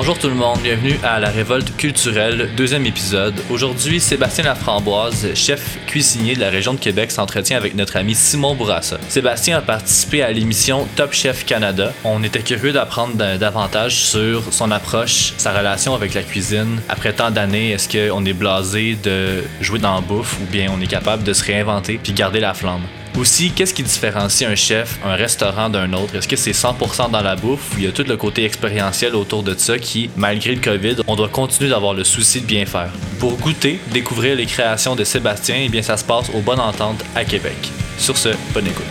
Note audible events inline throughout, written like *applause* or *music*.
Bonjour tout le monde, bienvenue à la Révolte culturelle, deuxième épisode. Aujourd'hui, Sébastien Laframboise, chef cuisinier de la région de Québec, s'entretient avec notre ami Simon Bourassa. Sébastien a participé à l'émission Top Chef Canada. On était curieux d'apprendre davantage sur son approche, sa relation avec la cuisine. Après tant d'années, est-ce qu'on est blasé de jouer dans la bouffe ou bien on est capable de se réinventer puis garder la flamme? Aussi, qu'est-ce qui différencie un chef, un restaurant d'un autre? Est-ce que c'est 100% dans la bouffe ou il y a tout le côté expérientiel autour de ça qui, malgré le COVID, on doit continuer d'avoir le souci de bien faire? Pour goûter, découvrir les créations de Sébastien, eh bien ça se passe au Bonne Entente à Québec. Sur ce, bonne écoute.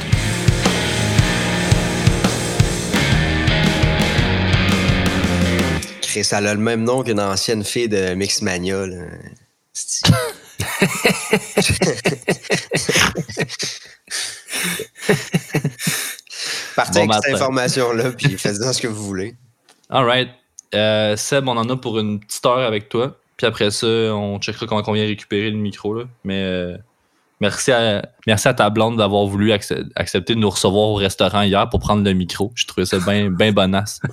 ça a le même nom qu'une ancienne fille de Mixmania. *laughs* *laughs* Partez avec cette information-là, *laughs* puis faites-en ce que vous voulez. All right. Euh, Seb, on en a pour une petite heure avec toi. Puis après ça, on checkera comment on vient récupérer le micro. Là. Mais euh, merci, à, merci à ta blonde d'avoir voulu accepter de nous recevoir au restaurant hier pour prendre le micro. Je trouvais ça bien ben bonasse. *laughs*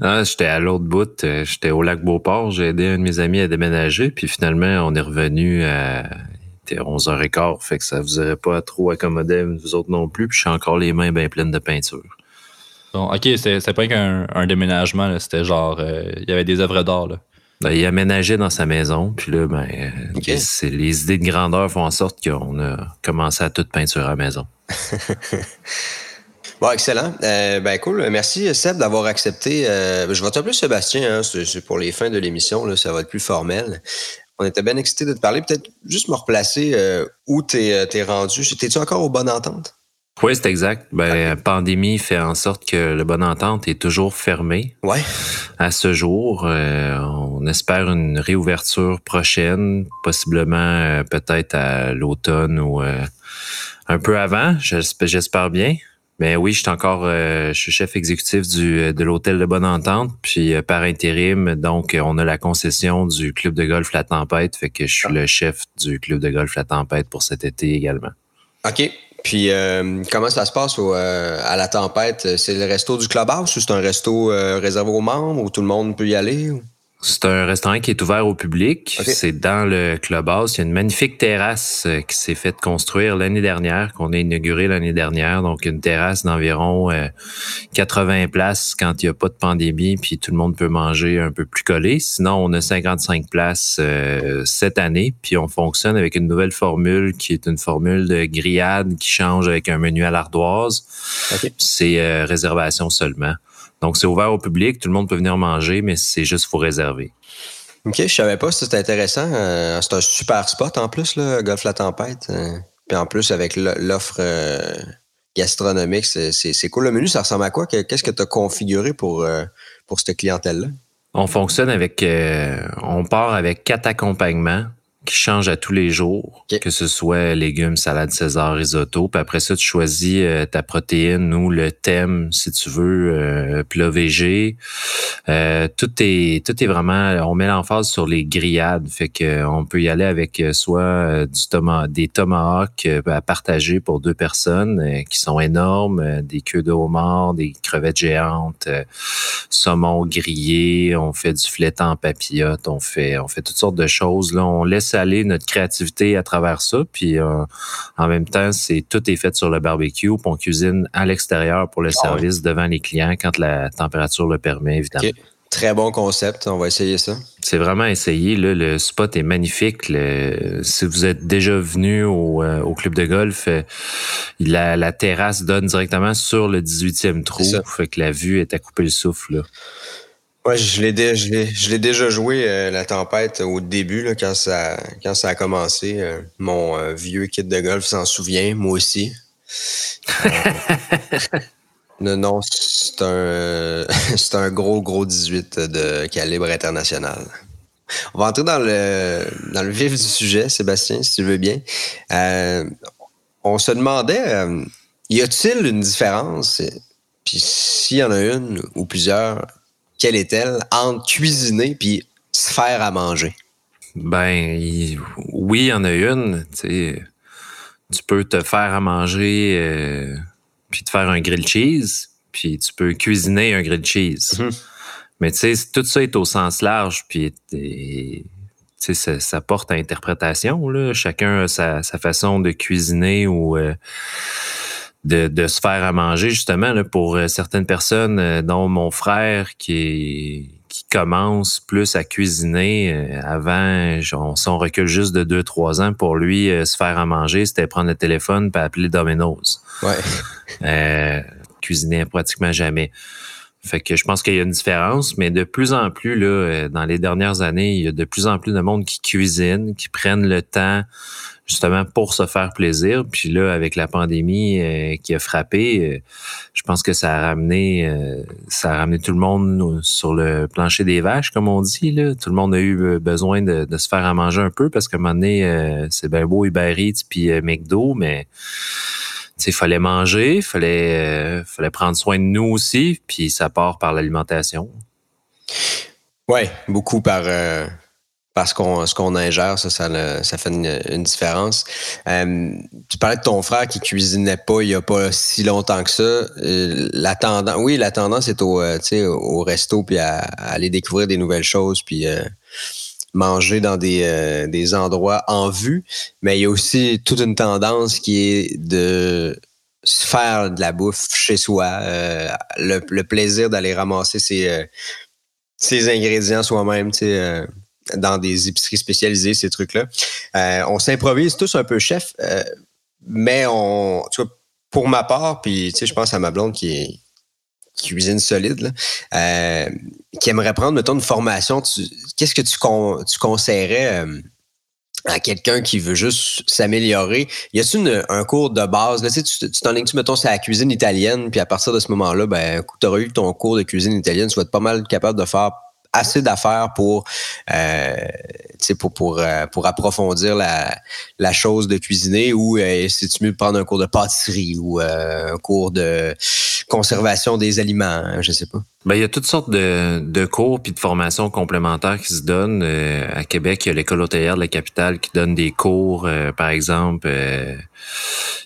Ah, j'étais à l'autre bout. Euh, j'étais au lac Beauport. J'ai aidé un de mes amis à déménager. Puis finalement, on est revenu à était 11h15, fait que ça vous aurait pas trop accommodé vous autres non plus, puis j'ai encore les mains bien pleines de peinture. Bon, ok, c'était pas qu'un un déménagement, c'était genre, euh, il y avait des œuvres d'art. Ben, il aménageait dans sa maison, puis là, ben, euh, les idées de grandeur font en sorte qu'on a commencé à toute peinture à la maison. *laughs* Bon, excellent. Euh, ben cool. Merci Seb d'avoir accepté. je vais t'appeler Sébastien. Hein, c'est pour les fins de l'émission. Ça va être plus formel. On était bien excités de te parler. Peut-être juste me replacer euh, où tu es, euh, es, rendu. T'es-tu encore au Bonne Entente? Oui, c'est exact. Ben, la pandémie fait en sorte que le Bonne Entente est toujours fermé. Ouais. À ce jour, euh, on espère une réouverture prochaine, possiblement peut-être à l'automne ou un peu avant. J'espère bien. Ben oui, je suis encore euh, je suis chef exécutif du, euh, de l'hôtel de Bonne Entente, puis euh, par intérim, donc on a la concession du club de golf La Tempête, fait que je suis le chef du club de golf La Tempête pour cet été également. OK. Puis comment ça se passe à La Tempête? C'est le resto du clubhouse ou c'est un resto réservé aux membres où tout le monde peut y aller? C'est un restaurant qui est ouvert au public. C'est dans le clubhouse. Il y a une magnifique terrasse euh, qui s'est faite construire l'année dernière, qu'on a inaugurée l'année dernière. Donc, une terrasse d'environ 80 euh, places quand il n'y a pas de pandémie, puis tout le monde peut manger un peu plus collé. Sinon, on a 55 places euh, cette année, puis on fonctionne avec une nouvelle formule qui est une formule de grillade qui change avec un menu à l'ardoise. C'est réservation seulement. Donc, c'est ouvert au public, tout le monde peut venir manger, mais c'est juste faut réserver. OK, je savais pas si c'était intéressant. Euh, c'est un super spot en plus, là, Golf La Tempête. Euh, puis en plus, avec l'offre euh, gastronomique, c'est cool. Le menu, ça ressemble à quoi? Qu'est-ce que tu as configuré pour, pour cette clientèle-là? On fonctionne avec, on part avec quatre accompagnements qui change à tous les jours, que ce soit légumes, salade César, risotto. Puis après ça, tu choisis euh, ta protéine ou le thème, si tu veux, euh, plat végé. Euh, tout est tout est vraiment, on met l'emphase sur les grillades, fait que on peut y aller avec soit du toma, des tomahawks à partager pour deux personnes qui sont énormes, des queues de homard, des crevettes géantes, saumon grillé, on fait du filet en papillote, on fait on fait toutes sortes de choses. Là, on laisse aller notre créativité à travers ça. Puis euh, en même temps, c'est tout est fait sur le barbecue. Puis on cuisine à l'extérieur pour le ah service devant les clients quand la température le permet, évidemment. Très bon concept. On va essayer ça. C'est vraiment essayé. le spot est magnifique. si vous êtes déjà venu au, euh, club de golf, euh, la, terrasse donne directement sur le 18e trou. Fait que la vue est à couper le souffle. Là. Ouais, je l'ai, je l'ai, déjà joué euh, la tempête au début là, quand ça quand ça a commencé. Euh, mon euh, vieux kit de golf s'en souvient, moi aussi. *laughs* non, non, c'est un *laughs* c'est un gros gros 18 de calibre international. On va entrer dans le dans le vif du sujet, Sébastien, si tu veux bien. on se demandait, y a-t-il une différence, puis s'il y en a une ou plusieurs quelle est-elle entre cuisiner puis se faire à manger? Ben, oui, il y en a une. Tu peux te faire à manger euh, puis te faire un grilled cheese, puis tu peux cuisiner un grilled cheese. Mm-hmm. Mais tu sais, tout ça est au sens large, puis ça, ça porte à interprétation. Là. Chacun a sa, façon de cuisiner ou euh, de, se faire à manger, justement, là, pour euh, certaines personnes, euh, dont mon frère qui qui commence plus à cuisiner. avant, si on recule juste de 2-3 ans, pour lui, se faire à manger, c'était prendre le téléphone et appeler Domino's. Ouais. cuisiner pratiquement jamais. Fait que je pense qu'il y a une différence, mais de plus en plus, là, euh, dans les dernières années, il y a de plus en plus de monde qui cuisine, qui prennent le temps justement pour se faire plaisir. Puis là, avec la pandémie euh, qui a frappé, euh, je pense que ça a ramené ça a ramené tout le monde sur le plancher des vaches, comme on dit. Tout le monde a eu besoin de, se faire à manger un peu parce qu'à un moment donné, c'est bien beau Uber puis McDo, mais il fallait manger, fallait euh, fallait prendre soin de nous aussi, puis ça part par l'alimentation. Ouais, beaucoup par euh, parce qu'on ce qu'on ingère, ça, ça, fait une, différence. Euh, tu parlais de ton frère qui cuisinait pas il y a pas si longtemps que ça. la tendance, oui, la tendance est au, au resto puis à, aller découvrir des nouvelles choses puis manger dans des, euh, des endroits en vue, mais il y a aussi toute une tendance qui est de se faire de la bouffe chez soi, euh, le, plaisir d'aller ramasser ses, euh, ses ingrédients soi-même, tu sais, dans des épiceries spécialisées, ces trucs-là. on s'improvise tous un peu chef, mais on, tu pour ma part, puis tu sais, je pense à ma blonde qui cuisine solide, euh, qui aimerait prendre, mettons, une formation, qu'est-ce que tu, tu conseillerais euh, à quelqu'un qui veut juste s'améliorer? Y a-t-il un cours de base? Là, tu t'enlignes-tu, mettons, c'est la cuisine italienne, puis à partir de ce moment-là, ben, tu auras eu ton cours de cuisine italienne, tu vas être pas mal capable de faire assez d'affaires pour, euh, pour, pour, euh, pour approfondir la, la chose de cuisiner ou euh, si tu mieux prendre un cours de pâtisserie ou euh, un cours de conservation des aliments, hein, je sais pas. Ben, il y a toutes sortes de, de cours puis de formations complémentaires qui se donnent. à Québec, il y a l'école hôtelière de la capitale qui donne des cours, par exemple.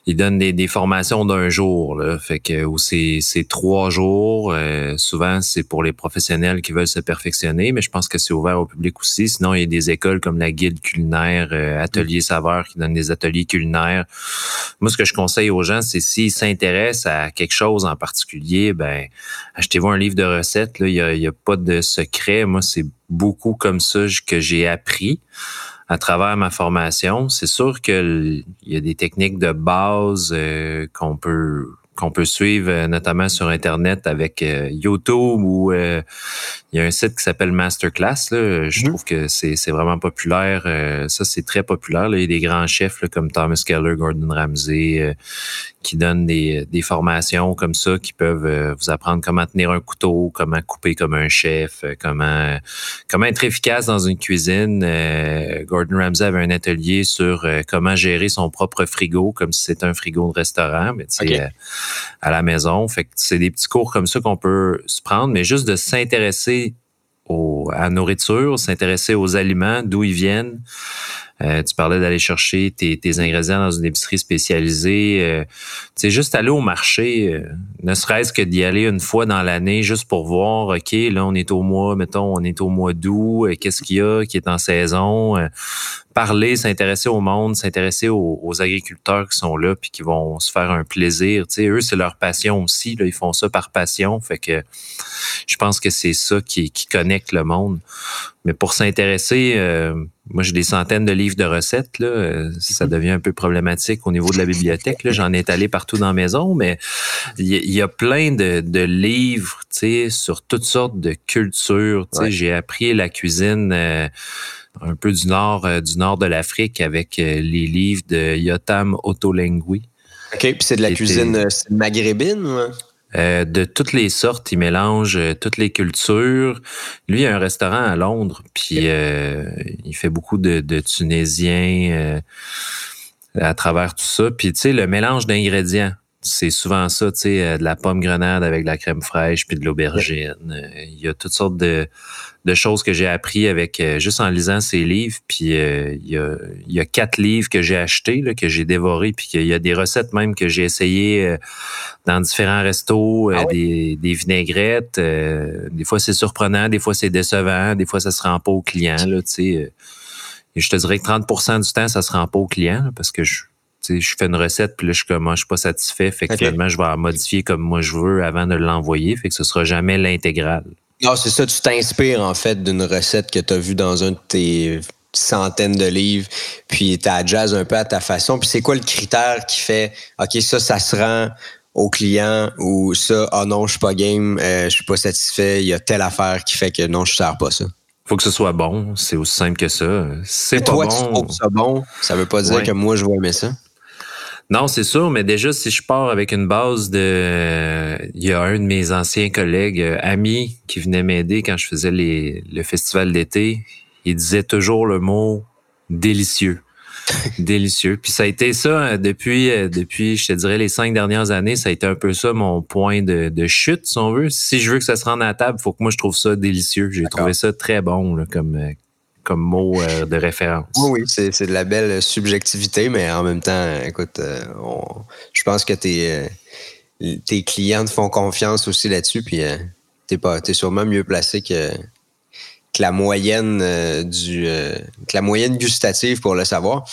ils donnent des, des formations d'un jour, là, fait que ou c'est trois jours. souvent, c'est pour les professionnels qui veulent se perfectionner, mais je pense que c'est ouvert au public aussi. Sinon, il y a des écoles comme la Guide culinaire, Atelier Saveur qui donne des ateliers culinaires. Moi, ce que je conseille aux gens, c'est s'ils s'intéressent à quelque chose en particulier, ben achetez-vous un livre de recettes. il n'y a, pas de secret. Moi, c'est beaucoup comme ça que j'ai appris à travers ma formation. C'est sûr qu'il y a des techniques de base euh, qu'on peut qu'on peut suivre euh, notamment sur Internet avec euh, YouTube ou euh, il y a un site qui s'appelle Masterclass. Là. Je mhm. trouve que c'est, vraiment populaire. ça, c'est très populaire. Il y a des grands chefs comme Thomas Keller, Gordon Ramsay qui donnent des, des, formations comme ça qui peuvent vous apprendre comment tenir un couteau, comment couper comme un chef, comment, comment être efficace dans une cuisine. Gordon Ramsay avait un atelier sur comment gérer son propre frigo comme si c'était un frigo de restaurant. Mais tu sais, à la maison. Fait que c'est des petits cours comme ça qu'on peut se prendre, mais juste de s'intéresser à la nourriture, s'intéresser aux aliments, d'où ils viennent, euh, tu parlais d'aller chercher tes, ingrédients dans une épicerie spécialisée. Euh, c'est juste aller au marché, euh, ne serait-ce que d'y aller une fois dans l'année, juste pour voir, OK, là, on est au mois, mettons, on est au mois d'août, euh, qu'est-ce qu'il y a qui est en saison? parler, s'intéresser au monde, s'intéresser aux, agriculteurs qui sont là puis qui vont se faire un plaisir. Tu sais, eux, c'est leur passion aussi. Là, ils font ça par passion. Fait que je pense que c'est ça qui, qui connecte le monde. Mais pour s'intéresser, euh, moi j'ai des centaines de livres de recettes. Là, euh, ça mhm. devient un peu problématique au niveau de la bibliothèque. J'en ai allé partout dans la maison, mais il y, a plein de, de livres sur toutes sortes de cultures. J'ai appris la cuisine euh, un peu du nord du nord de l'Afrique avec les livres de Yotam Otolengui. OK, puis c'est de la cuisine maghrébine? Euh, de toutes les sortes, il mélange euh, toutes les cultures. Lui, il a un restaurant à Londres, puis euh, il fait beaucoup de, de Tunisiens à travers tout ça. Puis tu sais, le mélange d'ingrédients. C'est souvent ça, tu sais, euh, de la pomme grenade avec de la crème fraîche puis de l'aubergine. Euh, il y a toutes sortes de, de choses que j'ai appris avec euh, juste en lisant ces livres. Puis il, y a, il y a quatre livres que j'ai achetés, là, que j'ai dévorés, puis qu'il y a des recettes même que j'ai essayées dans différents restos, ah des, des, vinaigrettes. des fois c'est surprenant, des fois c'est décevant, des fois ça se rend pas au client, là, tu sais. Et je te dirais que 30% du temps, ça se rend pas au client parce que je je fais une recette, puis là, je ne suis pas satisfait. Fait que finalement, je vais la modifier comme moi je veux avant de l'envoyer. Fait que ce sera jamais l'intégrale. Non, c'est ça. Tu t'inspires, en fait, d'une recette que tu as vue dans un de tes centaines de livres, puis tu jazz un peu à ta façon. Puis c'est quoi le critère qui fait, OK, ça, ça se rend au client ou ça, oh non, je suis pas game, euh, je suis pas satisfait, il y a telle affaire qui fait que non, je sers pas ça? Faut que ce soit bon. C'est aussi simple que ça. C'est pas toi, bon. Tu trouves ça bon, ça veut pas dire que moi, je vais aimer ça? Non, c'est sûr, mais déjà, si je pars avec une base de... Il y a un de mes anciens collègues, euh, amis, qui venait m'aider quand je faisais les, le festival d'été. Il disait toujours le mot délicieux. *laughs* délicieux. Puis ça a été ça euh, depuis, euh, depuis, je te dirais, les cinq dernières années. Ça a été un peu ça mon point de, de chute, si on veut. Si je veux que ça se rende à la table, faut que moi je trouve ça délicieux. J'ai trouvé ça très bon là, comme, comme mot euh, de référence. Oui, oui, c'est de la belle subjectivité, mais en même temps, écoute, euh, je pense que tes, euh, tes clients te font confiance aussi là-dessus, puis t'es pas, es sûrement mieux placé que, que la moyenne du que la moyenne gustative pour le savoir.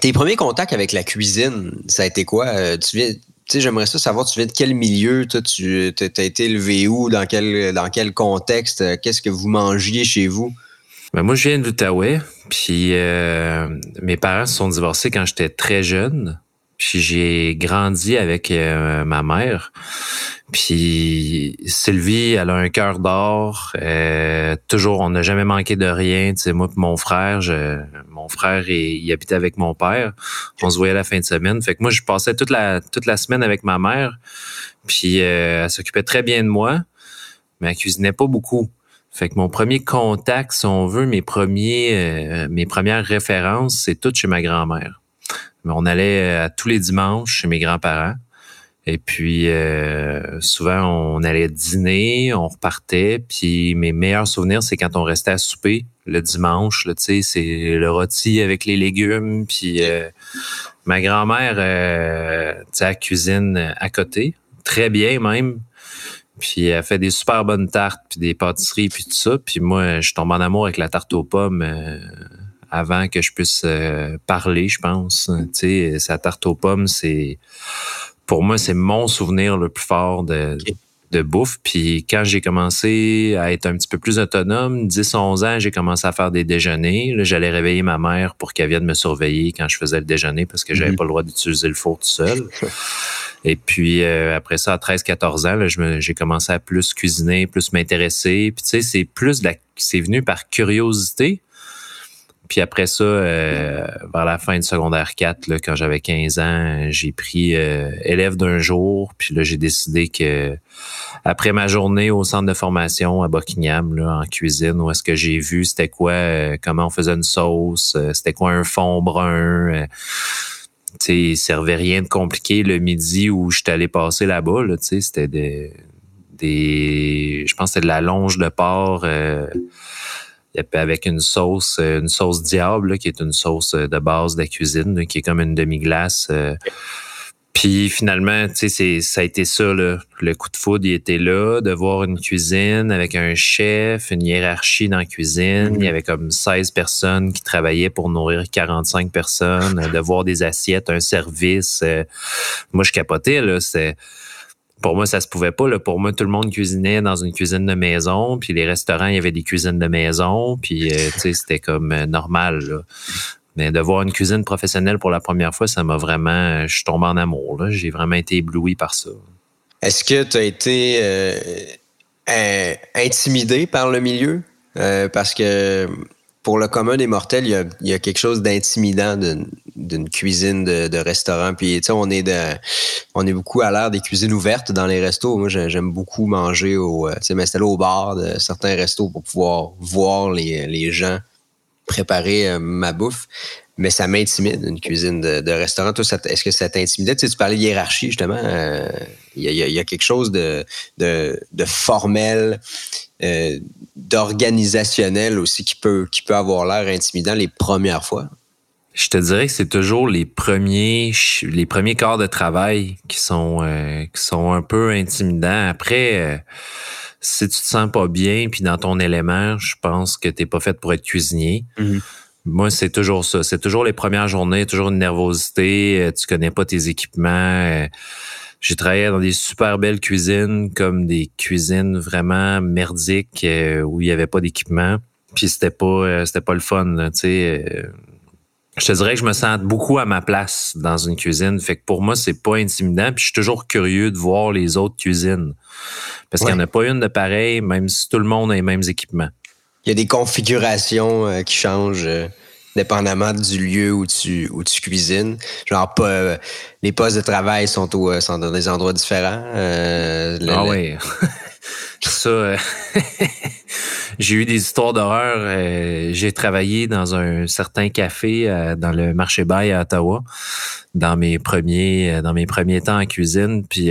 tes premiers contacts avec la cuisine, ça a été quoi? tu viens, j'aimerais ça savoir, tu viens de quel milieu, toi, tu as été élevé où, dans quel, dans quel contexte, qu'est-ce que vous mangiez chez vous? Ben moi, je viens de puis euh, mes parents se sont divorcés quand j'étais très jeune. Puis j'ai grandi avec euh, ma mère. Puis Sylvie, elle a un cœur d'or. Euh, toujours, on n'a jamais manqué de rien. Tu sais, moi, mon frère, je, mon frère, il, habitait avec mon père. On se voyait la fin de semaine. Fait que moi, je passais toute la toute la semaine avec ma mère. Puis elle s'occupait très bien de moi, mais elle cuisinait pas beaucoup. Fait que mon premier contact, si on veut, mes premiers, euh, mes premières références, c'est tout chez ma grand-mère. On allait euh, tous les dimanches chez mes grands-parents. Et puis euh, souvent on allait dîner, on repartait. Puis mes meilleurs souvenirs, c'est quand on restait à souper le dimanche. Sais, c'est le rôti avec les légumes. Puis ma grand-mère, euh, tu sais, cuisine à côté, très bien même. Puis elle fait des super bonnes tartes, puis des pâtisseries, puis tout ça. Puis moi, je tombe en amour avec la tarte aux pommes euh, avant que je puisse euh, parler, je pense. Tu sais, sa tarte aux pommes, c'est pour moi, c'est mon souvenir le plus fort de, de bouffe. Puis quand j'ai commencé à être un petit peu plus autonome, 10-11 ans, j'ai commencé à faire des déjeuners. J'allais réveiller ma mère pour qu'elle vienne me surveiller quand je faisais le déjeuner parce que j'avais mm-hmm. pas le droit d'utiliser le four tout seul. *laughs* Et puis euh, après ça, à 13-14 ans, j'ai commencé à plus cuisiner, plus m'intéresser. Puis tu sais, c'est plus de la, c'est venu par curiosité. Puis après ça, euh, vers la fin de secondaire 4, là, quand j'avais 15 ans, j'ai pris euh, élève d'un jour. Puis là, j'ai décidé que après ma journée au centre de formation à Buckingham, là, en cuisine, où est-ce que j'ai vu c'était quoi, comment on faisait une sauce, c'était quoi un fond brun sais, il servait rien de compliqué le midi où j'étais allé passer là-bas. Là, c'était des, des, je pense que c'était de la longe de porc euh, avec une sauce, une sauce diable qui est une sauce de base de la cuisine, qui est comme une demi-glace. Euh, puis finalement, tu sais, ça a été ça, là. le coup de foudre, il était là, de voir une cuisine avec un chef, une hiérarchie dans la cuisine. Il y avait comme 16 personnes qui travaillaient pour nourrir 45 personnes, de voir des assiettes, un service. Euh, moi, je capotais, là. C'est, pour moi, ça se pouvait pas. Là. Pour moi, tout le monde cuisinait dans une cuisine de maison, puis les restaurants, il y avait des cuisines de maison, puis euh, tu sais, c'était comme euh, normal. Là. Mais de voir une cuisine professionnelle pour la première fois, ça m'a vraiment. Je suis tombé en amour. J'ai vraiment été ébloui par ça. Est-ce que tu as été euh, intimidé par le milieu? Euh, parce que pour le commun des mortels, il y a, quelque chose d'intimidant d'une cuisine de, restaurant. Puis, tu sais, on est on est beaucoup à l'ère des cuisines ouvertes dans les restos. Moi, j'aime beaucoup manger au, euh, tu sais, m'installer au bar de certains restos pour pouvoir voir les, les gens préparer ma bouffe mais ça m'intimide, une cuisine de, restaurant. est-ce que ça t'intimidait? Tu, parlais de hiérarchie, justement. Il y, a, quelque chose de, formel, euh, d'organisationnel aussi qui peut, qui peut avoir l'air intimidant les premières fois. Je te dirais que c'est toujours les premiers, les premiers de travail qui sont, euh, qui sont un peu intimidants. Après, euh, si tu te sens pas bien puis dans ton élément, je pense que t'es pas fait pour être cuisinier. Mm-hmm. Moi, c'est toujours ça. C'est toujours les premières journées, toujours une nervosité. Euh, tu connais pas tes équipements. Euh, j'ai travaillé dans des super belles cuisines, comme des cuisines vraiment merdiques euh, où il y avait pas d'équipement. Puis c'était pas, c'était pas le fun. Tu sais, je te dirais que je me sens beaucoup à ma place dans une cuisine. Fait que pour moi, c'est pas intimidant. Puis je suis toujours curieux de voir les autres cuisines. Parce qu'il n'y en a pas une de pareil, même si tout le monde a les mêmes équipements il y a des configurations euh, qui changent euh, dépendamment du lieu où tu, où tu cuisines. Genre, pas, euh, les postes de travail sont, au, sont dans des endroits différents. ah oui. Ça, *laughs* j'ai eu des histoires d'horreur. j'ai travaillé dans un certain café dans le marché bail à Ottawa dans mes premiers dans mes premiers temps en cuisine. Puis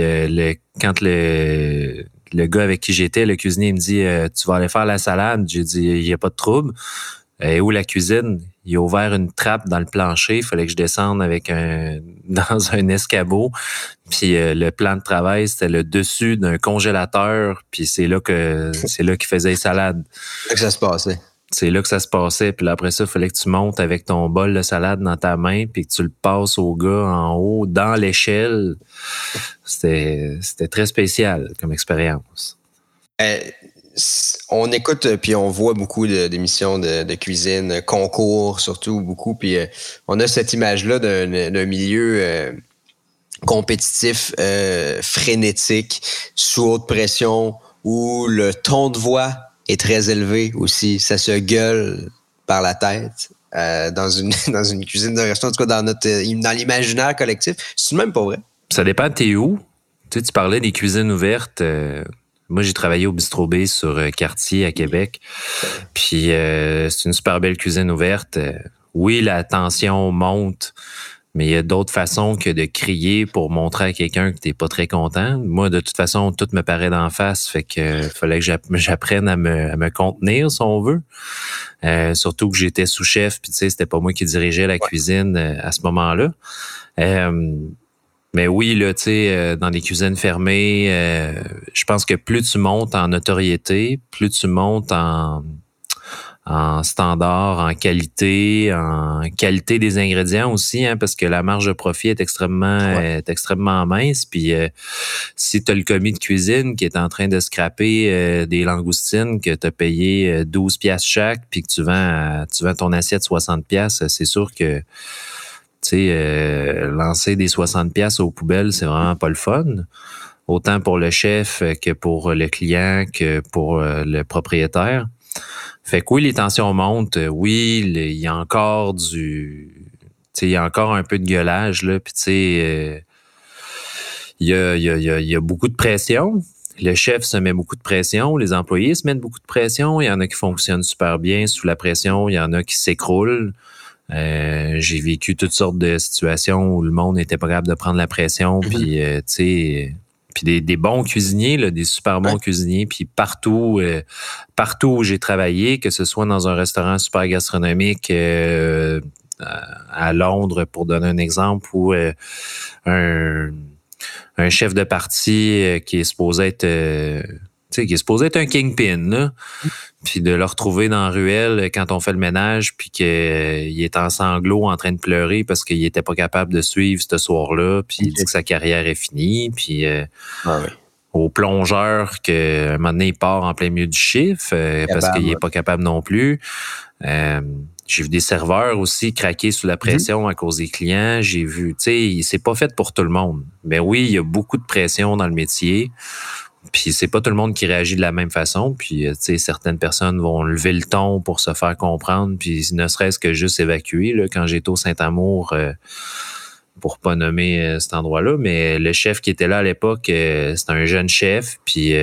quand le le gars avec qui j'étais, le cuisinier, me dit euh, Tu vas aller faire la salade. J'ai dit Il n'y a pas de trouble. Et où la cuisine? Il a ouvert une trappe dans le plancher. Il fallait que je descende avec un *laughs* dans un escabeau. Puis euh, le plan de travail, c'était le dessus d'un congélateur. Puis c'est là que c'est là qu'il faisait les salades. C'est que ça se passait. C'est là que ça se passait. Puis après ça, il fallait que tu montes avec ton bol de salade dans ta main, puis que tu le passes au gars en haut, dans l'échelle. C'était, c'était très spécial comme expérience. Euh, on écoute euh, puis on voit beaucoup d'émissions de, cuisine, concours surtout beaucoup, puis euh, on a cette image-là d'un milieu compétitif, frénétique, sous haute pression, où le ton de voix est très élevé aussi. Ça se gueule par la tête. Euh, dans une *laughs* dans une cuisine de restaurant, en tout cas dans notre dans l'imaginaire collectif. C'est même pas vrai? Ça dépend t'es où? Tu sais, tu parlais des cuisines ouvertes. Euh, moi, j'ai travaillé au Bistro B sur euh, Quartier à Québec. Puis c'est une super belle cuisine ouverte. oui, la tension monte mais il y a d'autres façons que de crier pour montrer à quelqu'un que t'es pas très content. Moi, de toute façon, tout me paraît d'en face, fait que euh, fallait que j'apprenne à me, contenir, si on veut. Euh, surtout que j'étais sous-chef, puis tu sais, c'était pas moi qui dirigeais la cuisine euh, à ce moment-là. Mais oui, là, tu sais, dans des cuisines fermées, je pense que plus tu montes en notoriété, plus tu montes en en standard, en qualité, en qualité des ingrédients aussi, hein, parce que la marge de profit est extrêmement, est extrêmement mince. Puis euh, si tu as le commis de cuisine qui est en train de scraper euh, des langoustines que tu as payé 12 euh, pièces chaque, puis que tu vends, tu vends ton assiette 60 pièces, c'est sûr que sais, lancer des 60 pièces aux poubelles, c'est vraiment pas le fun autant pour le chef que pour le client que pour le propriétaire. Fait que oui, les tensions montent. Euh, oui, il y a encore du. Il y a encore un peu de gueulage, là. Puis, tu sais, euh, il y, a, y, a, y a beaucoup de pression. Le chef se met beaucoup de pression, les employés se mettent beaucoup de pression. Il y en a qui fonctionnent super bien sous la pression, il y en a qui s'écroulent. Euh, j'ai vécu toutes sortes de situations où le monde n'était pas capable de prendre la pression, mm-hmm. puis tu sais, puis des, bons cuisiniers, là, des super bons cuisiniers, puis partout, euh, partout où j'ai travaillé, que ce soit dans un restaurant super gastronomique euh, à Londres, pour donner un exemple, ou euh, un, un, chef de parti qui est supposé être sais, qui est supposé être un kingpin, là. Puis de le retrouver dans la ruelle quand on fait le ménage, puis qu'il est en sanglots en train de pleurer parce qu'il était pas capable de suivre ce soir-là, puis il dit que sa carrière est finie, puis euh, ah au plongeur qu'un moment donné, il part en plein milieu du chiffre euh, parce qu'il est pas capable non plus. Euh, j'ai vu des serveurs aussi craquer sous la mhm. pression à cause des clients. J'ai vu, tu sais, c'est pas fait pour tout le monde. Mais oui, il y a beaucoup de pression dans le métier. Puis c'est pas tout le monde qui réagit de la même façon. Puis euh, tu sais, certaines personnes vont lever le ton pour se faire comprendre, puis ne serait-ce que juste évacuer. Là, quand j'étais au Saint-Amour, euh, pour pas nommer euh, cet endroit-là, mais le chef qui était là à l'époque, c'était un jeune chef, puis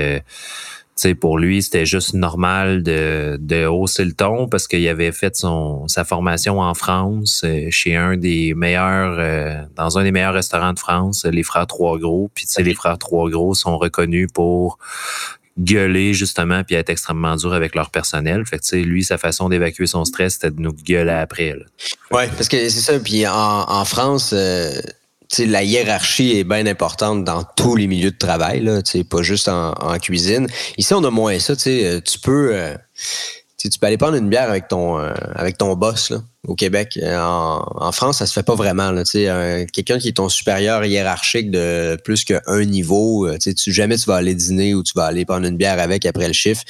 sais, pour lui, c'était juste normal de, de hausser le ton parce qu'il avait fait son sa formation en France euh, chez un des meilleurs euh, dans un des meilleurs restaurants de France, les frères Trois Gros. Puis tu sais, les frères Trois Gros sont reconnus pour gueuler justement puis être extrêmement dur avec leur personnel. Fait que tu sais, lui, sa façon d'évacuer son stress, c'était de nous gueuler après. Là. Ouais, parce que c'est ça. Puis en, en France. Euh la hiérarchie est bien importante dans tous les milieux de travail, là, pas juste en, cuisine. Ici, on a moins ça. Euh, tu peux, euh, tu peux aller prendre une bière avec ton, euh, avec ton boss là, au Québec. En, France, ça se fait pas vraiment. Quelqu'un qui est ton supérieur hiérarchique de plus qu'un niveau, tu jamais tu vas aller dîner ou tu vas aller prendre une bière avec après le chiffre.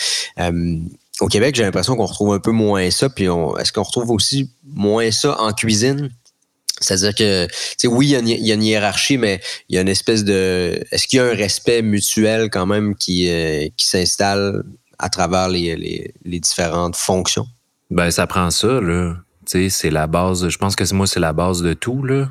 au Québec, j'ai l'impression qu'on retrouve un peu moins ça. Puis est-ce qu'on retrouve aussi moins ça en cuisine? C'est-à-dire que, tu sais, oui, il y, a une, hiérarchie, mais il y a une espèce de. Est-ce qu'il y a un respect mutuel quand même qui, euh, qui s'installe à travers les, les, les, différentes fonctions? Ben, ça prend ça, là. Tu sais, c'est la base. Je pense que moi, c'est la base de tout, là.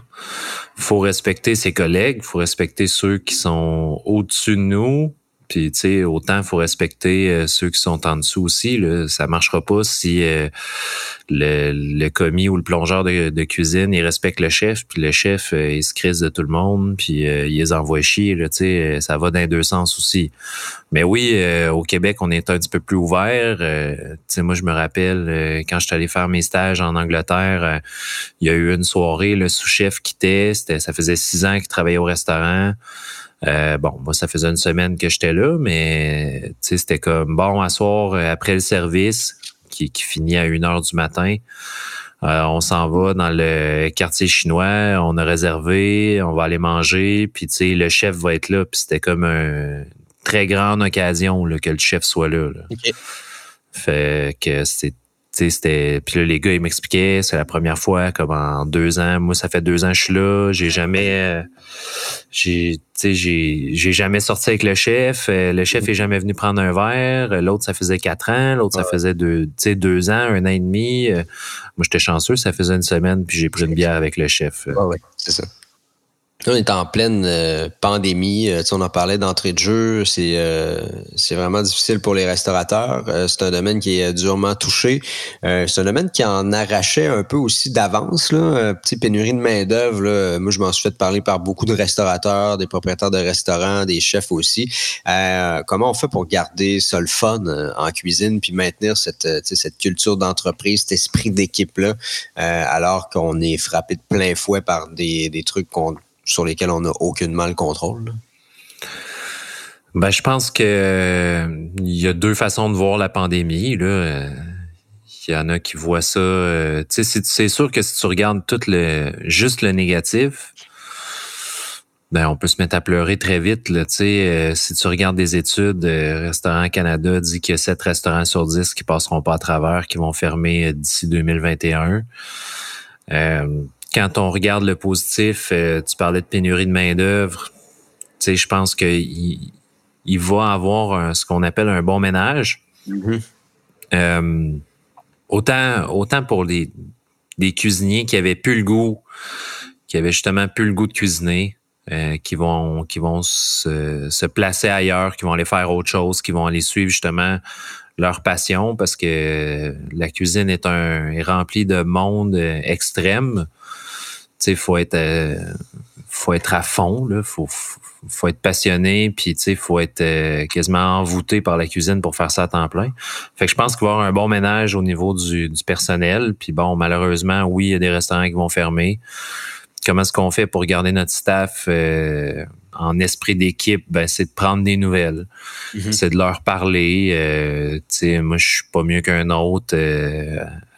Faut respecter ses collègues, faut respecter ceux qui sont au-dessus de nous, puis, tu sais, autant faut respecter euh, ceux qui sont en dessous aussi. Là. Ça marchera pas si euh, le, le, commis ou le plongeur de, cuisine, il respecte le chef, puis le chef, euh, il se crise de tout le monde, puis il les envoie chier. Là, tu sais, ça va dans les deux sens aussi. Mais oui, au Québec, on est un petit peu plus ouvert. moi, je me rappelle, quand je suis allé faire mes stages en Angleterre, il y a eu une soirée, le sous-chef quittait. Ça faisait six ans qu'il travaillait au restaurant. Euh, bon, moi, ça faisait une semaine que j'étais là, mais c'était comme bon à soir euh, après le service qui, qui finit à 1 heure du matin. Euh, on s'en va dans le quartier chinois, on a réservé, on va aller manger, puis tu sais, le chef va être là, puis c'était comme une très grande occasion là, que le chef soit là. Fait que c'est c'était puis là les gars ils m'expliquaient c'est la première fois comme en deux ans moi ça fait deux ans que je suis là j'ai jamais euh, j'ai j'ai j'ai jamais sorti avec le chef. Euh, le chef est jamais venu prendre un verre. L'autre ça faisait quatre ans. L'autre ça faisait deux deux ans un an et demi. Euh, moi j'étais chanceux. Ça faisait une semaine puis j'ai pris une bière avec le chef. Ouais, c'est ça on est en pleine euh, pandémie. Euh, on en parlait d'entrée de jeu. C'est euh, c'est vraiment difficile pour les restaurateurs. c'est un domaine qui est durement touché. c'est un domaine qui en arrachait un peu aussi d'avance. Là. Petit pénurie de main d'œuvre. Moi, je m'en suis fait parler par beaucoup de restaurateurs, des propriétaires de restaurants, des chefs aussi. comment on fait pour garder ça le fun en cuisine puis maintenir cette cette culture d'entreprise, cet esprit d'équipe là, alors qu'on est frappé de plein fouet par des, des trucs qu'on sur lesquels on n'a aucunement le contrôle? Ben, je pense que euh, il y a deux façons de voir la pandémie. Il y en a qui voient ça. Euh, c'est sûr que si tu regardes tout le juste le négatif, ben on peut se mettre à pleurer très vite. Euh, si tu regardes des études, Restaurant Canada dit qu'il y a 7 restaurants sur 10 qui passeront pas à travers, qui vont fermer d'ici 2021 quand on regarde le positif, euh, tu parlais de pénurie de main-d'œuvre. Tu sais, je pense qu'il il va avoir ce qu'on appelle un bon ménage. Mm-hmm. Euh, autant, autant pour les, des cuisiniers qui avaient plus le goût, qui avaient justement plus le goût de cuisiner, euh, qui vont qui vont se, se, placer ailleurs, qui vont aller faire autre chose, qui vont aller suivre justement leur passion parce que la cuisine est un est remplie de monde extrême sais, faut être, euh, faut être à fond, là, faut, faut être passionné, puis tu sais, faut être euh, quasiment envoûté par la cuisine pour faire ça à temps plein. Fait que je pense qu'il va y avoir un bon ménage au niveau du, du personnel. Puis bon, malheureusement, oui, il y a des restaurants qui vont fermer. Comment est-ce qu'on fait pour garder notre staff euh, en esprit d'équipe? Ben, c'est de prendre des nouvelles. Mm-hmm. C'est de leur parler. tu sais, moi, je suis pas mieux qu'un autre.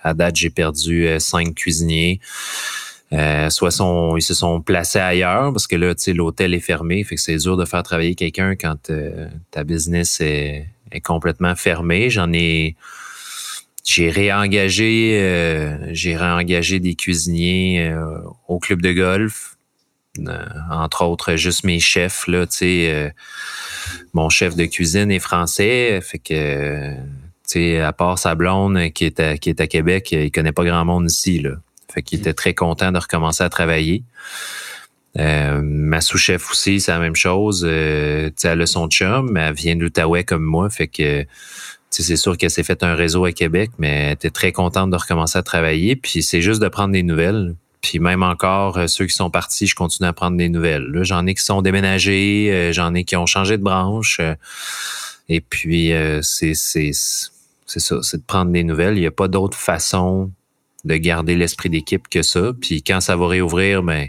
à date, j'ai perdu cinq cuisiniers. Euh, soit ils se sont placés ailleurs parce que là, tu sais, l'hôtel est fermé, fait que c'est dur de faire travailler quelqu'un quand euh, ta business est, est complètement fermée. J'en ai, j'ai réengagé, euh, j'ai réengagé des cuisiniers au club de golf, entre autres juste mes chefs là, tu sais, mon chef de cuisine est français, fait que, à part sa blonde qui est à, qui est à Québec, il connaît pas grand monde ici là. Fait qu'il était très content de recommencer à travailler. Euh, ma sous-chef aussi, c'est la même chose. Euh, elle a son chum, elle vient de l'Outaouais comme moi, fait que c'est sûr qu'elle s'est fait un réseau à Québec, mais elle était très contente de recommencer à travailler. Puis c'est juste de prendre des nouvelles. Puis même encore, euh, ceux qui sont partis, je continue à prendre des nouvelles. J'en ai qui sont déménagés, euh, j'en ai qui ont changé de branche. Et puis, c'est ça, c'est de prendre des nouvelles. Il n'y a pas d'autre façon de garder l'esprit d'équipe que ça. Puis quand ça va réouvrir, ben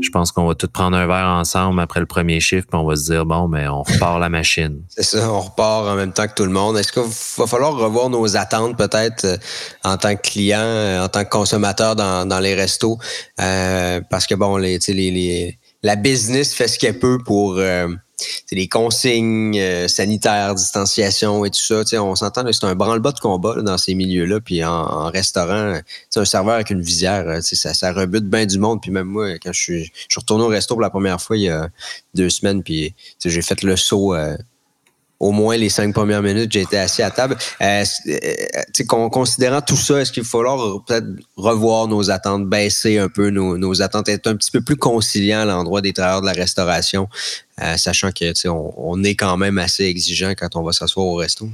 je pense qu'on va tous prendre un verre ensemble après le premier chiffre, puis on va se dire bon, mais on repart la machine. *laughs* C'est ça, on repart en même temps que tout le monde. Est-ce qu'il va falloir revoir nos attentes peut-être euh, en tant que client, euh, en tant que consommateur dans, les restos, euh, parce que bon, la business fait ce qu'elle peut pour les consignes euh, sanitaires, distanciation et tout ça. On s'entend, c'est un branle-bas de combat dans ces milieux-là. Puis en, restaurant, un serveur avec une visière, euh, ça, ça rebute bien du monde. Puis même moi, quand je suis, je retourné au resto pour la première fois il y a deux semaines, puis j'ai fait le saut euh, au moins les cinq premières minutes, j'ai été assis à table. Euh, euh considérant tout ça, est-ce qu'il va falloir peut-être revoir nos attentes, baisser un peu nos, attentes, être un petit peu plus conciliant à l'endroit des travailleurs de la restauration, euh, sachant que on, est quand même assez exigeant quand on va s'asseoir au resto?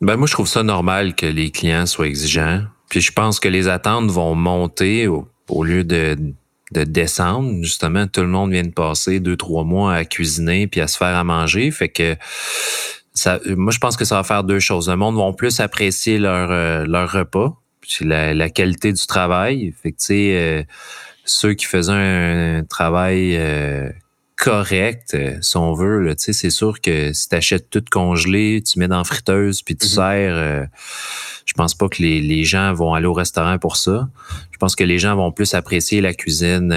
Ben moi, je trouve ça normal que les clients soient exigeants. Puis je pense que les attentes vont monter au, au lieu de, de descendre. Justement, tout le monde vient de passer deux, trois mois à cuisiner puis à se faire à manger. Fait que moi, je pense que ça va faire deux choses. Le monde va plus apprécier leur, euh, leur repas, puis la, qualité du travail. Fait que, tu sais, euh, ceux qui faisaient un, travail euh, correct, si on veut, tu sais, c'est sûr que si tu achètes tout congelé, tu mets dans la friteuse, puis tu mm-hmm. sers, je pense pas que les, les, gens vont aller au restaurant pour ça. Je pense que les gens vont plus apprécier la cuisine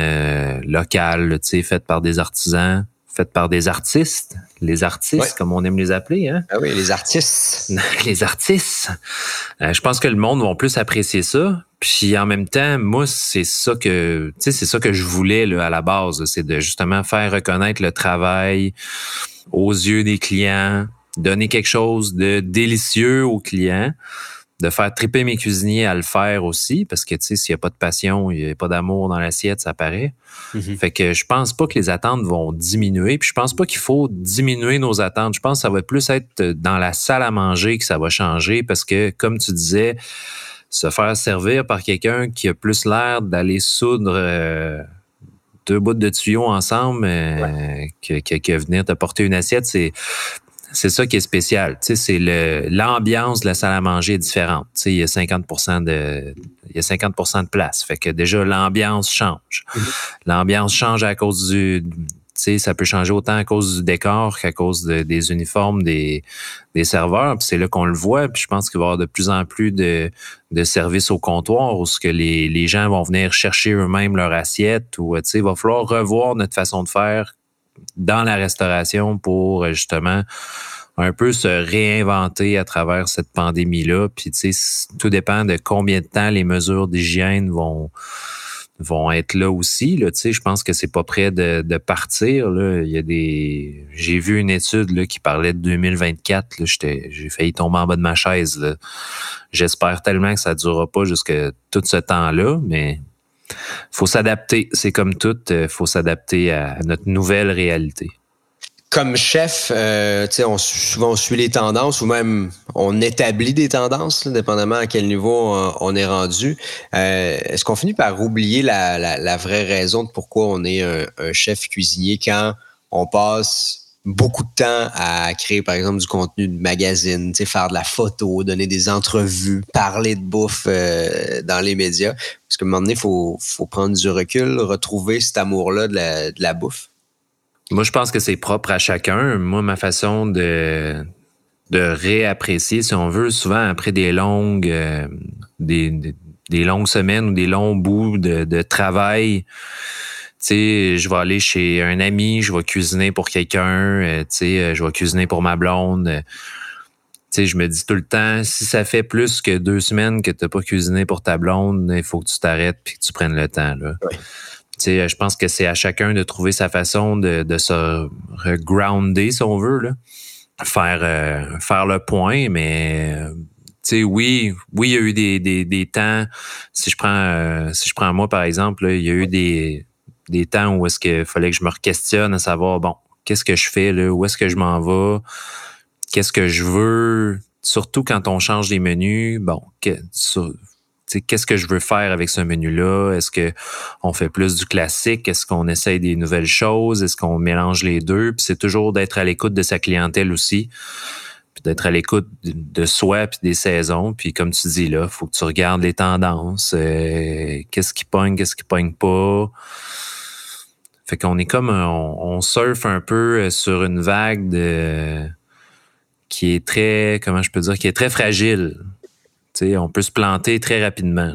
locale, tu sais, faite par des artisans faite par des artistes, les artistes, comme on aime les appeler. Hein? Ah oui, les artistes. *laughs* les artistes. Euh, je pense que le monde va plus apprécier ça. Puis en même temps, moi, c'est ça que, tu sais, c'est ça que je voulais là, à la base, c'est de justement faire reconnaître le travail aux yeux des clients, donner quelque chose de délicieux aux clients de faire triper mes cuisiniers à le faire aussi, parce que tu sais, s'il n'y a pas de passion, il n'y a pas d'amour dans l'assiette, ça paraît. Mhm. Fait que je pense pas que les attentes vont diminuer, puis je pense pas qu'il faut diminuer nos attentes. Je pense que ça va plus être dans la salle à manger que ça va changer, parce que comme tu disais, se faire servir par quelqu'un qui a plus l'air d'aller soudre euh, deux bouts de tuyaux ensemble euh, que, que, que, venir te porter une assiette, c'est c'est ça qui est spécial. Tu sais, c'est le, l'ambiance de la salle à manger est différente. Tu sais, il y a 50% de, il y a 50 de place. Fait que déjà, l'ambiance change. Mm-hmm. L'ambiance change à cause du, tu sais, ça peut changer autant à cause du décor qu'à cause des uniformes des, des serveurs. Puis c'est là qu'on le voit. Puis je pense qu'il va y avoir de plus en plus de, de services au comptoir où ce que les, les gens vont venir chercher eux-mêmes leur assiette ou, tu sais, il va falloir revoir notre façon de faire dans la restauration pour euh, justement un peu se réinventer à travers cette pandémie-là. Puis, tu sais, tout dépend de combien de temps les mesures d'hygiène vont vont être là aussi. Là, tu sais, je pense que c'est pas prêt de, de, partir. Là. Il y a des. J'ai vu une étude là, qui parlait de 2024. J'ai failli tomber en bas de ma chaise. J'espère tellement que ça ne durera pas jusqu'à tout ce temps-là, mais faut s'adapter. C'est comme tout, euh, faut s'adapter à notre nouvelle réalité. Comme chef, euh, on, souvent on suit les tendances ou même on établit des tendances, dépendamment à quel niveau on, est rendu. Euh, est-ce qu'on finit par oublier la, vraie raison de pourquoi on est un chef cuisinier quand on passe beaucoup de temps à créer, par exemple, du contenu de magazine, faire de la photo, donner des entrevues, parler de bouffe euh, dans les médias. Parce qu'à un moment donné, il faut, faut, prendre du recul, retrouver cet amour-là de la, de la bouffe. Moi, je pense que c'est propre à chacun. Moi, ma façon de, de réapprécier, si on veut, souvent après des longues, euh, des, des, longues semaines ou des longs bouts de, de travail, sais, je vais aller chez un ami, je vais cuisiner pour quelqu'un, euh, tu sais, euh, je vais cuisiner pour ma blonde. Euh, tu sais, je me dis tout le temps, si ça fait plus que deux semaines que tu n'as pas cuisiné pour ta blonde, il faut que tu t'arrêtes puis que tu prennes le temps. Là. Tu sais, je pense que c'est à chacun de trouver sa façon de, de se regrounder, si on veut, là. Faire, faire le point, mais tu sais, oui, oui, il y a eu des, des, des temps. Si je prends, si je prends moi par exemple, il y a eu des, des temps où est-ce qu'il fallait que je me questionne à savoir, bon, qu'est-ce que je fais là? Où est-ce que je m'en vais? Qu'est-ce que je veux? Surtout quand on change des menus, bon, qu'est-ce que je veux faire avec ce menu-là? Est-ce que on fait plus du classique? Est-ce qu'on essaye des nouvelles choses? Est-ce qu'on mélange les deux? Puis c'est toujours d'être à l'écoute de sa clientèle aussi d'être à l'écoute de soi puis des saisons. Puis comme tu dis là, faut que tu regardes les tendances, euh, qu'est-ce qui pogne, qu'est-ce qui pogne pas? Fait qu'on est comme on, surfe un peu euh, sur une vague de qui est très comment je peux dire qui est très fragile. sais, on peut se planter très rapidement.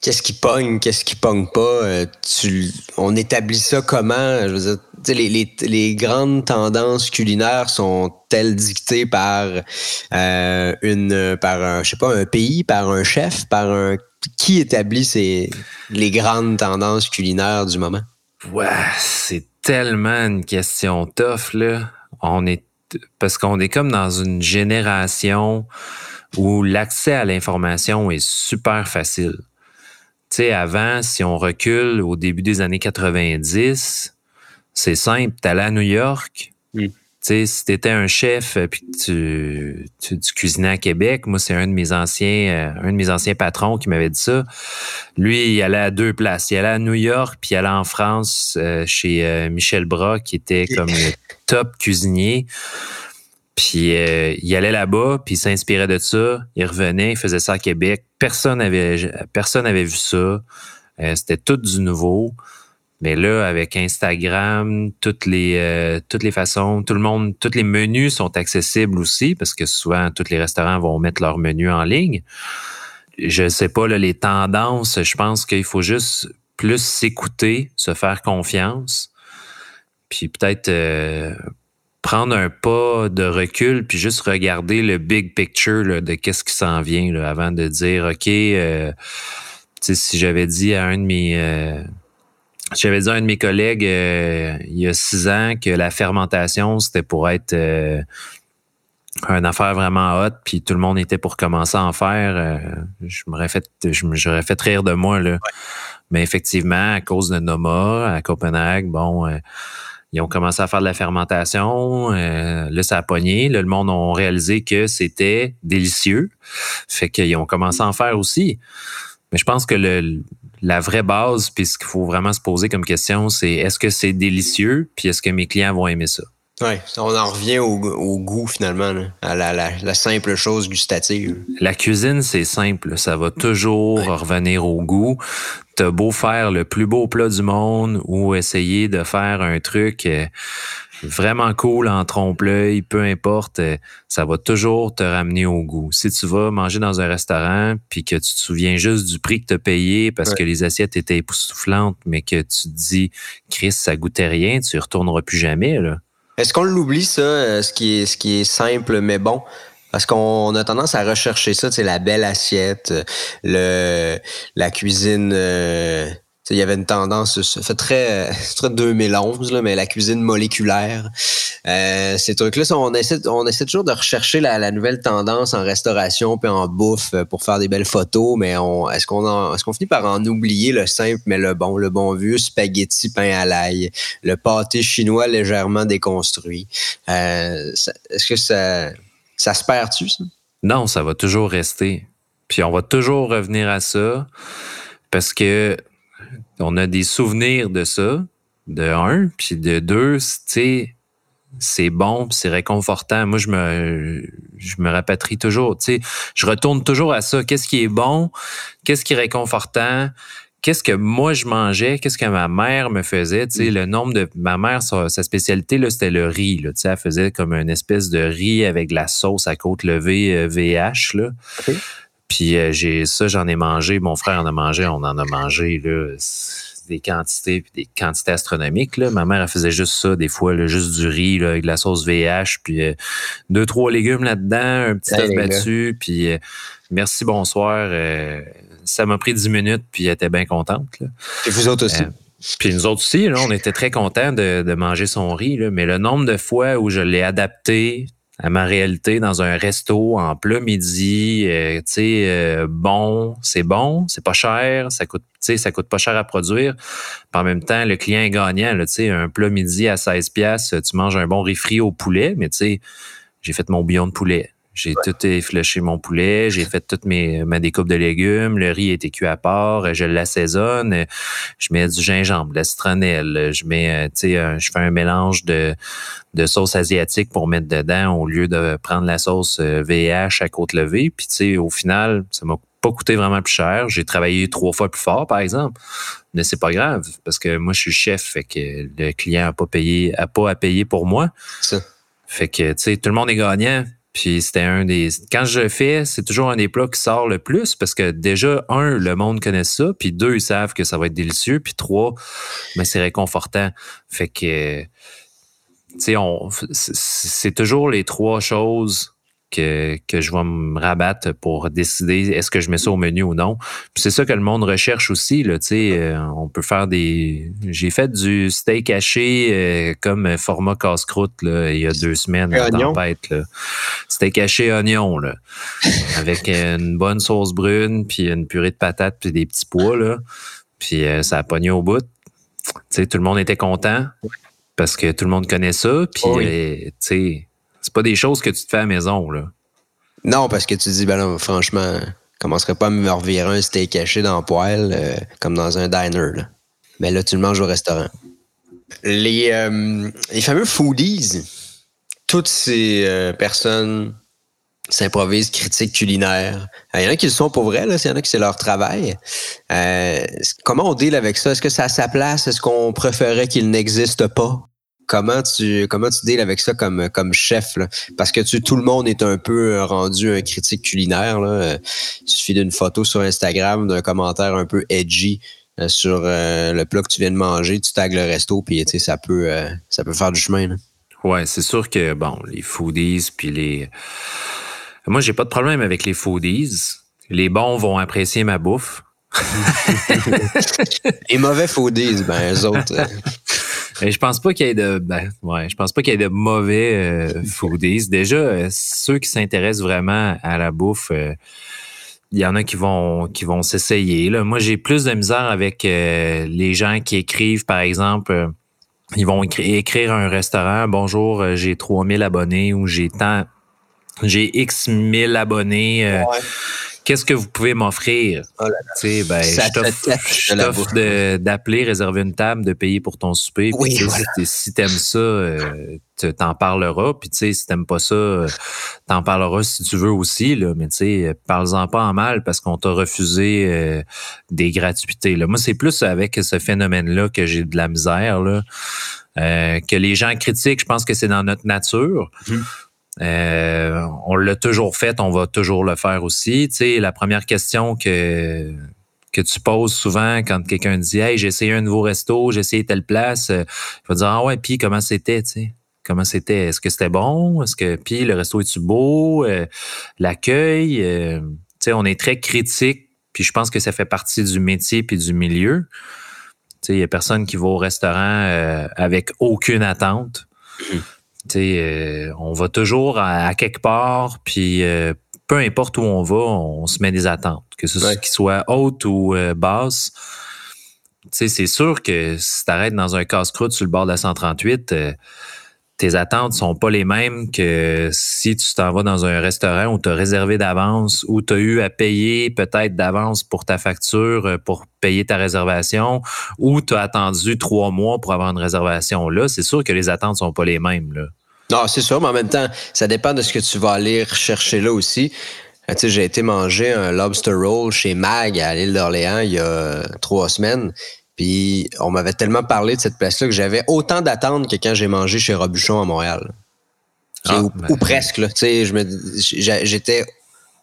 Qu'est-ce qui pogne, qu'est-ce qui pogne pas? Euh, tu, on établit ça comment? Je veux dire, les, les, les, grandes tendances culinaires sont-elles dictées par euh, une par un, je sais pas, un pays, par un chef, par un qui établit ces les grandes tendances culinaires du moment? Ouais, c'est tellement une question tough là. On est parce qu'on est comme dans une génération où l'accès à l'information est super facile sais, avant, si on recule au début des années 90, c'est simple. T'allais à New York. Tu sais, si t'étais un chef euh, puis tu, tu, cuisinais à Québec, moi c'est un de mes anciens euh, un de mes anciens patrons qui m'avait dit ça. Lui, il allait à deux places. Il allait à New York puis il allait en France euh, chez Michel Bras qui était comme le top cuisinier. Puis euh, il allait là-bas, puis il s'inspirait de ça. Il revenait, il faisait ça à Québec. Personne n'avait personne avait vu ça. C'était tout du nouveau. Mais là, avec Instagram, toutes les euh, toutes les façons, tout le monde, tous les menus sont accessibles aussi parce que souvent tous les restaurants vont mettre leurs menus en ligne. Je sais pas les tendances. Je pense qu'il faut juste plus s'écouter, se faire confiance, puis peut-être prendre un pas de recul puis juste regarder le big picture de qu'est-ce qui s'en vient avant de dire OK euh, si j'avais dit à un de mes euh, j'avais dit à un de mes collègues euh, il y a six ans que la fermentation c'était pour être euh, une affaire vraiment hot puis tout le monde était pour commencer à en faire je m'aurais fait j'aurais fait rire de moi là mais effectivement à cause de Noma à Copenhague bon ils ont commencé à faire de la fermentation. Euh, là, ça a pogné. Là, le monde a réalisé que c'était délicieux. Fait qu'ils ont commencé à en faire aussi. Mais je pense que le, la vraie base, puis ce qu'il faut vraiment se poser comme question, c'est est-ce que c'est délicieux, puis est-ce que mes clients vont aimer ça? Oui, on en revient au, goût finalement, à la, simple chose gustative. La cuisine, c'est simple. Ça va toujours revenir au goût. T'as beau faire le plus beau plat du monde ou essayer de faire un truc euh, vraiment cool en trompe-l'œil, peu importe, euh, ça va toujours te ramener au goût. Si tu vas manger dans un restaurant puis que tu te souviens juste du prix que tu as payé parce que les assiettes étaient époustouflantes, mais que tu te dis, Chris, ça goûtait rien, tu y retourneras plus jamais, là. Est-ce qu'on l'oublie, ça, euh, ce qui, est, ce qui est simple mais bon? Parce qu'on a tendance à rechercher ça, c'est la belle assiette, le la cuisine euh, il y avait une tendance, ça fait très, *laughs* très 2011, là, mais la cuisine moléculaire. Euh, ces trucs-là, on essaie, on essaie toujours de rechercher la, nouvelle tendance en restauration puis en bouffe euh, pour faire des belles photos, mais est-ce qu'on est-ce qu'on finit par en oublier le simple mais le bon, le bon vieux spaghetti pain à l'ail, le pâté chinois légèrement déconstruit? Euh, est-ce que ça, ça se perd-tu, ça? Non, ça va toujours rester. Puis on va toujours revenir à ça parce que on a des souvenirs de ça, de un, puis de deux, tu sais, c'est bon, c'est réconfortant. Moi, je me, je me rapatrie toujours. Tu sais, je retourne toujours à ça. Qu'est-ce qui est bon? Qu'est-ce qui est réconfortant? Qu'est-ce que moi je mangeais? Qu'est-ce que ma mère me faisait? Tu sais, mm. le nombre de ma mère, sa, spécialité là, c'était le riz. Là. Tu sais, elle faisait comme une espèce de riz avec la sauce à côte levée VH là. Puis euh, j'ai ça, j'en ai mangé. Mon frère en a mangé, on en a mangé là, des quantités puis des quantités astronomiques. Là. Ma mère elle faisait juste ça, des fois, là, juste du riz là, avec de la sauce VH, puis euh, deux, trois légumes là-dedans, un petit œuf battu, puis euh, merci, bonsoir. ça m'a pris dix minutes, puis elle était bien contente. Là. Et vous autres aussi. Puis nous autres aussi, là, on était très contents de, de manger son riz, là, mais le nombre de fois où je l'ai adapté à ma réalité dans un resto en plein midi. Euh, tu sais, euh, bon, c'est bon, c'est pas cher, ça coûte, tu ça coûte pas cher à produire. en même temps, le client est gagnant. Tu sais, un plat midi à 16 pièces, tu manges un bon riz au poulet, mais tu j'ai fait mon bouillon de poulet. J'ai tout effléché mon poulet, j'ai fait toutes mes ma découpe de légumes, le riz était cuit à part, je l'assaisonne, je mets du gingembre, de la citronnelle, je mets tu sais je fais un mélange de de sauce asiatique pour mettre dedans au lieu de prendre la sauce VH à côte levée, puis tu sais au final, ça m'a pas coûté vraiment plus cher, j'ai travaillé trois fois plus fort par exemple. Mais c'est pas grave parce que moi je suis chef fait que le client a pas payé a pas à payer pour moi. Ça. Fait que tu sais tout le monde est gagnant puis c'était un des. Quand je le fais, c'est toujours un des plats qui sort le plus parce que déjà, un, le monde connaît ça, puis deux, ils savent que ça va être délicieux, puis trois, mais ben, c'est réconfortant. Fait que, tu sais, c'est toujours les trois choses que, que je vais me rabattre pour décider est-ce que je mets ça au menu ou non. c'est ça que le monde recherche aussi. Là, euh, on peut faire des. J'ai fait du steak haché euh, comme format casse-croûte il y a deux semaines en tempête. Là. Steak haché oignon là, *laughs* avec une bonne sauce brune, puis une purée de patates, puis des petits pois. Là. Puis euh, ça a pogné au bout. tout le monde était content parce que tout le monde connaît ça. Puis, tu sais, c'est pas des choses que tu te fais à la maison, là. Non, parce que tu dis, ben là, franchement, je commencerais pas à me revirer un steak caché dans le poêle euh, comme dans un diner. Là. Mais là, tu le manges au restaurant. Les, euh, les fameux foodies, toutes ces euh, personnes s'improvisent critiques culinaires. Il y en a qui le sont pour vrai, là, il y en a qui c'est leur travail. comment on deal avec ça? Est-ce que ça a sa place? Est-ce qu'on préférait qu'il n'existe pas? Comment tu comment tu deals avec ça comme comme chef là? parce que tu tout le monde est un peu euh, rendu un critique culinaire là. Il suffit d'une photo sur Instagram d'un commentaire un peu edgy euh, sur euh, le plat que tu viens de manger tu tags le resto puis tu sais ça peut ça peut faire du chemin là. ouais c'est sûr que bon les foodies puis les moi j'ai pas de problème avec les foodies les bons vont apprécier ma bouffe *laughs* les mauvais foodies ben eux autres je pense pas qu'il y ait de ben, ouais, je pense pas qu'il y ait de mauvais euh, *laughs* foodies. Déjà, euh, ceux qui s'intéressent vraiment à la bouffe, euh, il y en a qui vont qui vont s'essayer. Moi, j'ai plus de misère avec les gens qui écrivent, par exemple, ils vont écrire un restaurant. Bonjour, j'ai 3000 abonnés ou j'ai tant j'ai X mille abonnés qu'est-ce que vous pouvez m'offrir? Oh ben, je t'offre d'appeler, réserver une table, de payer pour ton souper. Oui, Si t'aimes ça, euh, t'en parleras. Puis si t'aimes pas ça, t'en parleras si tu veux aussi. Là. Mais tu sais, parle-en pas en mal parce qu'on t'a refusé euh, des gratuités. Là. Moi, c'est plus avec ce phénomène-là que j'ai de la misère. Là. Euh, que les gens critiquent, je pense que c'est dans notre nature. Hum. Euh, on l'a toujours fait, on va toujours le faire aussi. Tu sais, la première question que que tu poses souvent quand quelqu'un dit Hey, j'ai essayé un nouveau resto, j'ai essayé telle place, euh, il va dire Ah ouais, puis comment c'était, tu sais? Comment c'était? Est-ce que c'était bon? Est-ce que puis le resto est-tu beau? Euh, l'accueil? tu sais, on est très critique, puis je pense que ça fait partie du métier puis du milieu. Tu sais, il y a personne qui va au restaurant avec aucune attente. Euh, on va toujours à, quelque part, puis euh, peu importe où on va, on se met des attentes, que ce soit qu'ils soient hautes ou euh, basses. C'est sûr que si tu arrêtes dans un casse-croûte sur le bord de la 138, tes attentes sont pas les mêmes que si tu t'en vas dans un restaurant où tu as réservé d'avance, où tu as eu à payer peut-être d'avance pour ta facture, euh, pour payer ta réservation, ou tu as attendu trois mois pour avoir une réservation. Là, c'est sûr que les attentes sont pas les mêmes. Là. Non, c'est sûr, mais en même temps, ça dépend de ce que tu vas aller rechercher là aussi. Euh, tu sais, j'ai été manger un lobster roll chez Mag à l'île d'Orléans il y a trois semaines. Puis on m'avait tellement parlé de cette place-là que j'avais autant d'attentes que quand j'ai mangé chez Robuchon à Montréal. Ah, ben, ou, presque, là. Tu sais, j'étais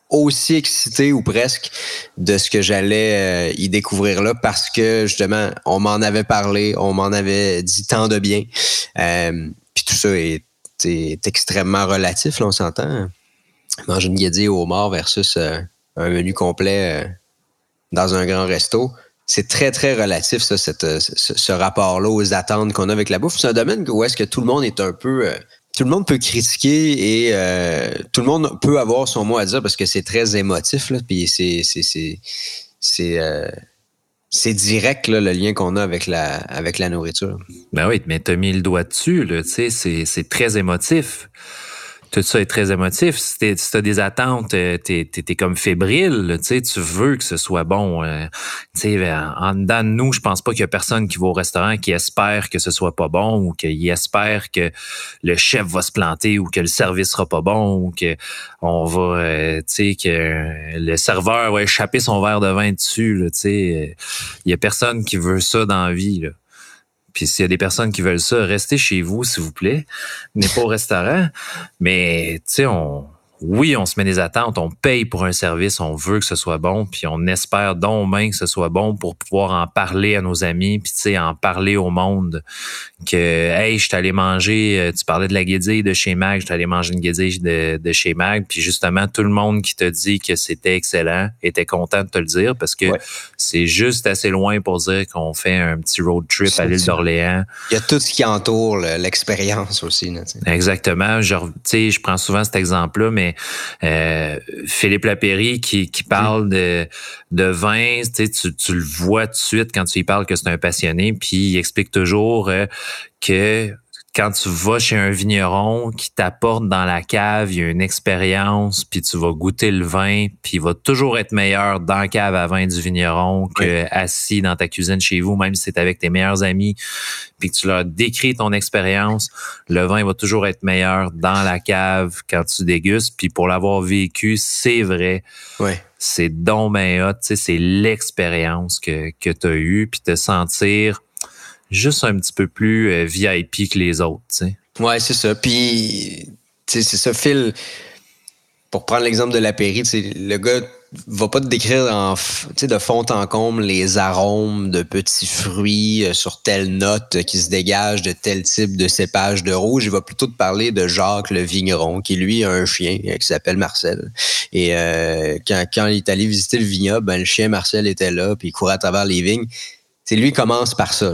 aussi excité ou presque de ce que j'allais euh, y découvrir là parce que justement, on m'en avait parlé, on m'en avait dit tant de bien. Euh, puis tout ça est, extrêmement relatif, là, on s'entend. Manger une guédille au mort versus euh, un menu complet dans un grand resto c'est très, très relatif, ça, euh, ce, rapport-là aux attentes qu'on a avec la bouffe. C'est un domaine où est-ce que tout le monde est un peu euh, tout le monde peut critiquer et euh, tout le monde peut avoir son mot à dire parce que c'est très émotif, là, puis c'est c'est c'est direct le lien qu'on a avec la avec la nourriture. Ben oui, mais tu as mis le doigt dessus, c'est très émotif tout ça est très émotif. Si tu as des attentes, euh, tu es, comme fébrile, tu veux que ce soit bon. Euh, ben, en dedans de nous, je pense pas qu'il y a personne qui va au restaurant qui espère que ce soit pas bon ou qu'il espère que le chef va se planter ou que le service sera pas bon ou que on va, euh, que le serveur va échapper son verre de vin dessus. Il y a personne qui veut ça dans la vie. Là. Puis s'il y a des personnes qui veulent ça, restez chez vous, s'il vous plaît. N'est pas au restaurant. Mais, tu sais, on, oui, on se met des attentes, on paye pour un service, on veut que ce soit bon, puis on espère donc que ce soit bon pour pouvoir en parler à nos amis, puis tu sais, en parler au monde. Que, hey, je suis allé manger, euh, tu parlais de la guédille de chez Mag, je suis allé manger une guédille de, chez Mag, puis justement, tout le monde qui te dit que c'était excellent était content de te le dire parce que c'est juste assez loin pour dire qu'on fait un petit road trip à l'île d'Orléans. Il y a tout ce qui entoure l'expérience aussi. Exactement. Tu sais, je prends souvent cet exemple-là, mais euh, Philippe Lapéry qui, qui parle de, de vin, tu, tu le vois tout de suite quand tu lui parles que c'est un passionné, puis il explique toujours euh, que quand tu vas chez un vigneron qui t'apporte dans la cave, il y a une expérience, puis tu vas goûter le vin, puis il va toujours être meilleur dans la cave à vin du vigneron que assis dans ta cuisine chez vous, même si c'est avec tes meilleurs amis, puis que tu leur décris ton expérience, le vin va toujours être meilleur dans la cave quand tu dégustes, puis pour l'avoir vécu, c'est vrai. Ouais. C'est donc ben hot, c'est l'expérience que, que tu as eue, puis te sentir juste un petit peu plus euh, VIP que les autres. sais. Ouais, c'est ça. Puis, c'est ça, Phil. Pour prendre l'exemple de l'apéri, le gars va pas te décrire de fond en comble les arômes de petits fruits euh, sur telle note qui se dégage de tel type de cépage de rouge. Il va plutôt te parler de Jacques le vigneron, qui lui a un chien euh, qui s'appelle Marcel. Et quand, quand il est allé visiter le vignoble, ben, le chien Marcel était là, puis il courait à travers les vignes. C'est lui commence par ça.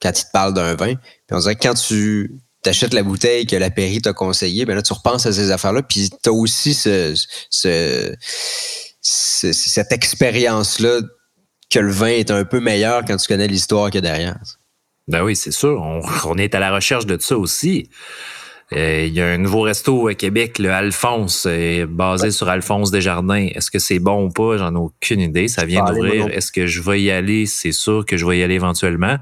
Quand il te parle d'un vin. Puis on dirait que quand tu t'achètes la bouteille que la Péri t'a conseillé, ben là, tu repenses à ces affaires-là, puis tu as aussi ce, ce, cette expérience-là que le vin est un peu meilleur quand tu connais l'histoire qu'il y a derrière. Ben oui, c'est sûr. On, est à la recherche de ça aussi. Euh, il y a un nouveau resto à Québec, le Alphonse, basé sur Alphonse Desjardins. Est-ce que c'est bon ou pas? J'en ai aucune idée. Ça vient d'ouvrir. Est-ce que je vais y aller? C'est sûr que je vais y aller éventuellement.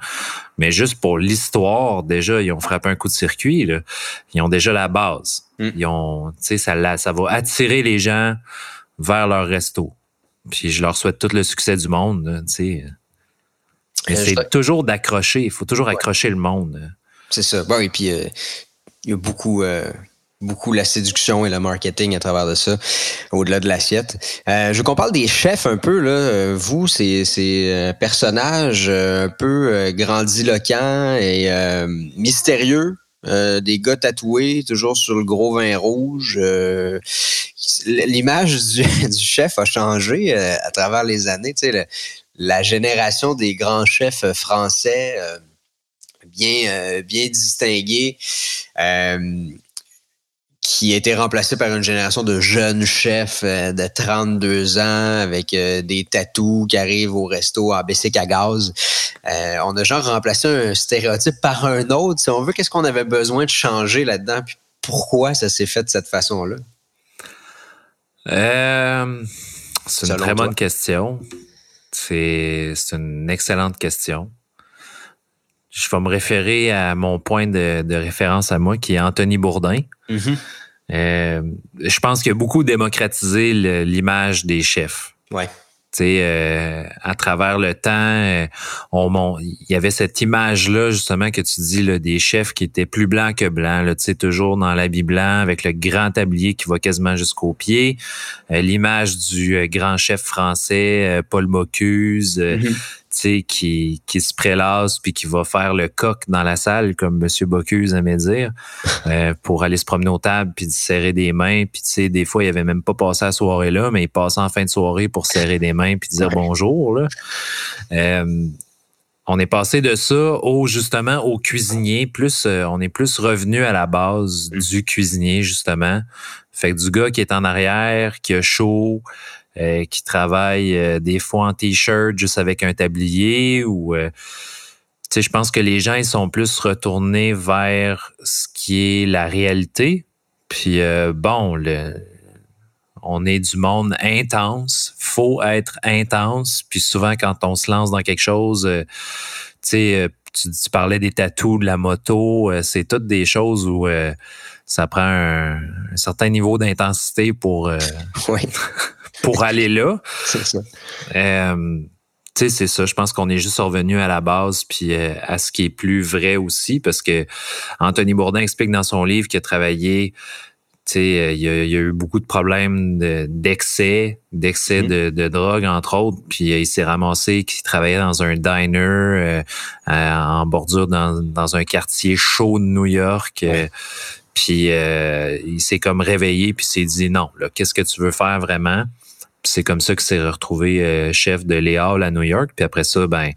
Mais juste pour l'histoire, déjà, ils ont frappé un coup de circuit. Là. Ils ont déjà la base. Mm. Ils ont, tu sais, ça, ça va attirer les gens vers leur resto. Puis je leur souhaite tout le succès du monde. Tu sais. Mais euh, c'est toujours d'accrocher. Il faut toujours accrocher le monde. C'est ça. Bon, et puis, euh, il y a beaucoup, euh, beaucoup la séduction et le marketing à travers de ça, au-delà de l'assiette. Euh, je veux qu'on parle des chefs un peu. Là. Euh, vous, c'est, c'est un personnage un peu grandiloquent et mystérieux. des gars tatoués, toujours sur le gros vin rouge. l'image du, *laughs* du, chef a changé à travers les années. Tu sais, la génération des grands chefs français bien, euh, bien distingué, euh, qui a été remplacé par une génération de jeunes chefs euh, de 32 ans avec des tatous qui arrivent au resto en baissé à gaz. on a genre remplacé un stéréotype par un autre. Si on veut, qu'est-ce qu'on avait besoin de changer là-dedans? Puis pourquoi ça s'est fait de cette façon-là? c'est une très bonne question. C'est une excellente question je vais me référer à mon point de, référence à moi, qui est Anthony Bourdin. Mm-hmm. Euh, je pense qu'il a beaucoup démocratisé l'image des chefs. Ouais. Euh, à travers le temps, euh, on, il y avait cette image-là, justement, que tu dis, là, des chefs qui étaient plus blancs que blancs, là, toujours dans l'habit blanc, avec le grand tablier qui va quasiment jusqu'aux pieds. Euh, l'image du grand chef français, Paul Bocuse, mm-hmm qui, qui se prélasse puis qui va faire le coq dans la salle, comme M. Bocuse aimait dire, *laughs* euh, pour aller se promener aux tables puis serrer des mains. Puis tu sais, des fois, il avait même pas passé la soirée là, mais il passait en fin de soirée pour serrer des mains puis dire bonjour. Là. Euh, on est passé de ça au justement au cuisinier. Plus euh, on est plus revenu à la base du cuisinier justement. Fait que du gars qui est en arrière, qui a chaud, euh, qui travaille euh, des fois en t-shirt juste avec un tablier ou sais, je pense que les gens ils sont plus retournés vers ce qui est la réalité. Puis bon, on est du monde intense, faut être intense. Puis souvent, quand on se lance dans quelque chose, euh, tu sais, euh, tu, parlais des tatous, de la moto, euh, c'est toutes des choses où ça prend un, certain niveau d'intensité pour, *laughs* pour aller là. *laughs* C'est ça. sais, c'est ça. Je pense qu'on est juste revenu à la base puis à ce qui est plus vrai aussi, parce que Anthony Bourdin explique dans son livre qu'il a travaillé euh, il y, a, eu beaucoup de problèmes d'excès, d'excès mhm. de, drogue, entre autres. Puis euh, il s'est ramassé qu'il travaillait dans un diner euh, en bordure dans, un quartier chaud de New York. puis il s'est comme réveillé puis s'est dit non, là, qu'est-ce que tu veux faire vraiment? C'est comme ça qu'il s'est retrouvé chef de Léal à New York. Puis après ça, ben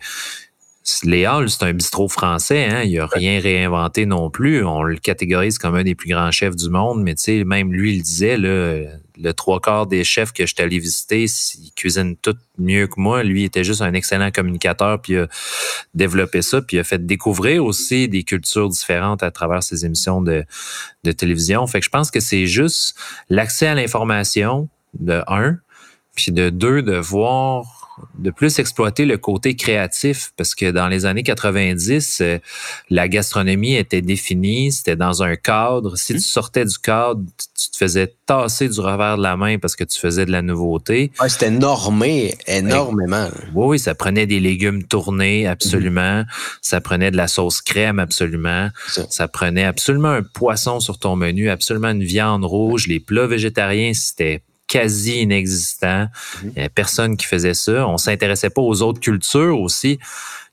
les Halles, c'est un bistrot français, hein? il n'a rien réinventé non plus. On le catégorise comme un des plus grands chefs du monde, mais tu sais, même lui, il disait, là, le trois quarts des chefs que je suis allé visiter, ils cuisinent tout mieux que moi. Lui, il était juste un excellent communicateur, puis il a développé ça, puis il a fait découvrir aussi des cultures différentes à travers ses émissions de, de télévision. Fait que je pense que c'est juste l'accès à l'information, de un, puis de deux, de voir de plus exploiter le côté créatif parce que dans les années 90, euh, la gastronomie était définie, c'était dans un cadre. Si tu mhm. sortais du cadre, tu te faisais tasser du revers de la main parce que tu faisais de la nouveauté. c'était normé énormément. Oui, oui, ça prenait des légumes tournés, absolument. Mhm. Ça prenait de la sauce crème, absolument. Ça. prenait absolument un poisson sur ton menu, absolument une viande rouge. Les plats végétariens, c'était quasi inexistant. Mhm. Il n'y avait personne qui faisait ça. On s'intéressait pas aux autres cultures aussi.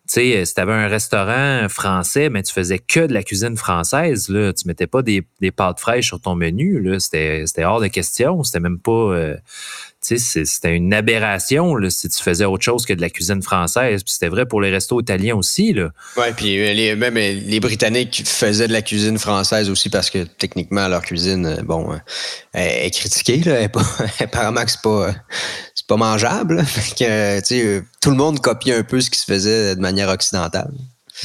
Tu sais, si tu avais un restaurant français, mais tu faisais que de la cuisine française, là, tu mettais pas des, des pâtes fraîches sur ton menu, là, c'était, hors de question, c'était même pas, euh, c'était une aberration là, si tu faisais autre chose que de la cuisine française. Puis c'était vrai pour les restos italiens aussi. Ouais, puis euh, les, même euh, les Britanniques faisaient de la cuisine française aussi parce que techniquement leur cuisine, euh, bon, est critiquée. Là, *laughs* apparemment que c'est pas, pas mangeable. que, tout le monde copiait un peu ce qui se faisait de manière occidentale.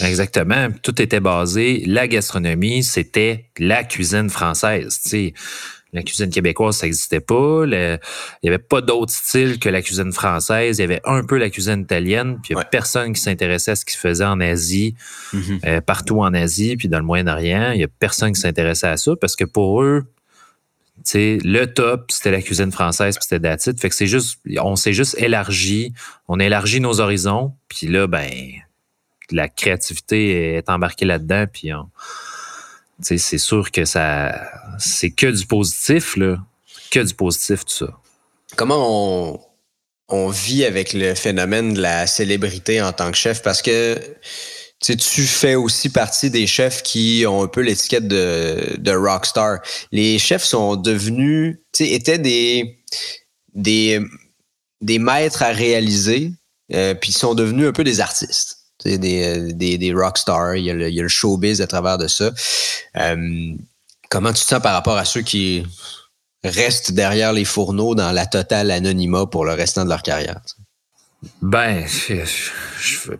Exactement. Tout était basé. La gastronomie, c'était la cuisine française. La cuisine québécoise, ça n'existait pas. il n'y avait pas d'autre style que la cuisine française. Il y avait un peu la cuisine italienne. Puis il n'y a personne qui s'intéressait à ce qui se faisait en Asie, mm-hmm. euh, partout en Asie, puis dans le Moyen-Orient. Il n'y a personne qui s'intéressait à ça parce que pour eux, le top, c'était la cuisine française, puis c'était d'attitude. Fait que c'est juste, on s'est juste élargi, on a élargi nos horizons, puis là, ben, la créativité est embarquée là-dedans, puis on, c'est sûr que ça c'est que du positif, là. Que du positif, tout ça. Comment on, vit avec le phénomène de la célébrité en tant que chef? Parce que tu fais aussi partie des chefs qui ont un peu l'étiquette de, rockstar. Les chefs sont devenus, étaient des, des, des maîtres à réaliser, euh, puis sont devenus un peu des artistes. Des, euh, des, des rockstars, il y, a le, il y a le showbiz à travers de ça. Euh, comment tu te sens par rapport à ceux qui restent derrière les fourneaux dans la totale anonymat pour le restant de leur carrière? Ben, je,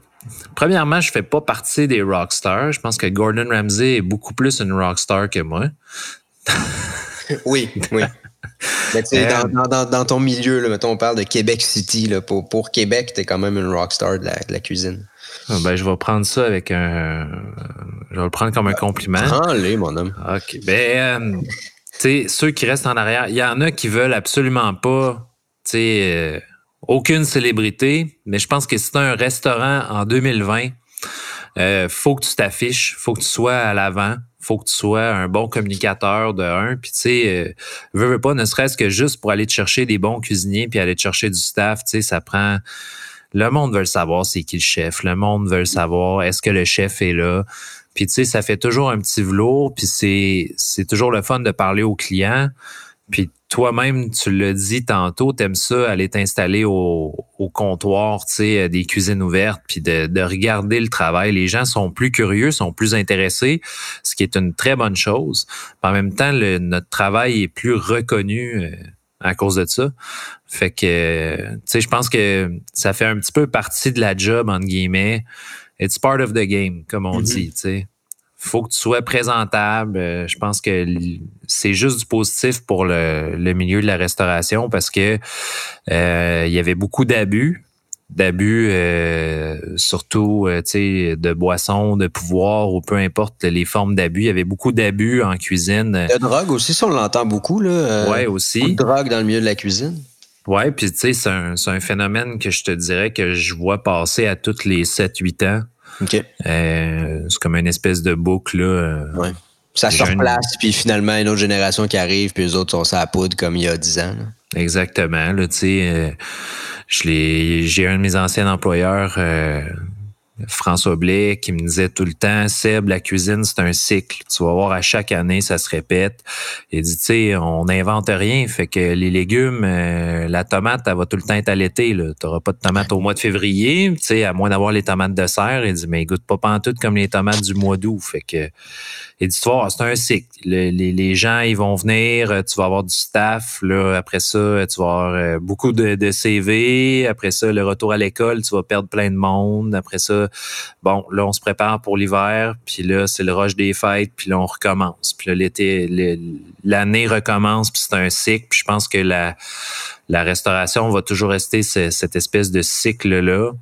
premièrement, je fais pas partie des rockstars. Je pense que Gordon Ramsay est beaucoup plus une rockstar que moi. oui, oui. *laughs* Euh, dans, ton milieu, là, mettons, on parle de Québec City. Là, pour, pour Québec, tu es quand même une rockstar de la cuisine. Ah, ben, je vais prendre ça avec un. Je vais le prendre comme un compliment. Prends-les, mon homme. OK. Ben, euh, tu sais, ceux qui restent en arrière, il y en a qui veulent absolument pas, tu sais, euh, aucune célébrité, mais je pense que si tu un restaurant en 2020, euh, faut que tu t'affiches, faut que tu sois à l'avant, faut que tu sois un bon communicateur de un, puis tu sais, euh, veux, veux pas, ne serait-ce que juste pour aller te chercher des bons cuisiniers puis aller te chercher du staff, tu sais, ça prend le monde veut savoir c'est qui le chef. Le monde veut savoir est-ce que le chef est là. Puis tu sais, ça fait toujours un petit velours. Puis c'est, c'est toujours le fun de parler aux clients. Puis toi-même, tu l'as dit tantôt, t'aimes ça, aller t'installer au, comptoir, tu sais, des cuisines ouvertes, puis de, regarder le travail. Les gens sont plus curieux, sont plus intéressés, ce qui est une très bonne chose. en même temps, notre travail est plus reconnu à cause de ça. Fait que, tu sais, je pense que ça fait un petit peu partie de la job, entre guillemets. It's part of the game, comme on mm-hmm. dit, tu sais. Faut que tu sois présentable. Euh, je pense que c'est juste du positif pour le, milieu de la restauration parce que euh, il y avait beaucoup d'abus d'abus, euh, surtout de boissons, de pouvoir ou peu importe les formes d'abus. Il y avait beaucoup d'abus en cuisine. De drogue aussi, ça on l'entend beaucoup. Là, ouais, aussi. Beaucoup de drogue dans le milieu de la cuisine. Ouais, puis tu sais, c'est un, un, phénomène que je te dirais que je vois passer à tous les 7-8 ans. OK. c'est comme une espèce de boucle. Là. Ouais. Ça se replace, puis finalement, une autre génération qui arrive, puis les autres sont ça à poudre comme il y a 10 ans. Exactement. Là, tu sais j'ai un de mes anciens employeurs, euh, François Blais, qui me disait tout le temps, Seb, la cuisine, c'est un cycle. Tu vas voir, à chaque année, ça se répète. Il dit, tu sais, on n'invente rien. Fait que les légumes, euh, la tomate, elle va tout le temps être à l'été. Tu n'auras pas de tomate au mois de février, tu sais, à moins d'avoir les tomates de serre. Il dit, mais goûte pas pantoute comme les tomates du mois d'août. Fait que Éditoire, c'est un cycle. les, gens, ils vont venir, euh, tu vas avoir du staff. Là, après ça, tu vas avoir euh, beaucoup de, CV. Après ça, le retour à l'école, tu vas perdre plein de monde. Après ça, bon, là, on se prépare pour l'hiver. Puis là, c'est le rush des fêtes. Puis là, on recommence. Puis là, l'été, l'année recommence. Puis c'est un cycle. Puis je pense que la, la restauration va toujours rester cette espèce de cycle-là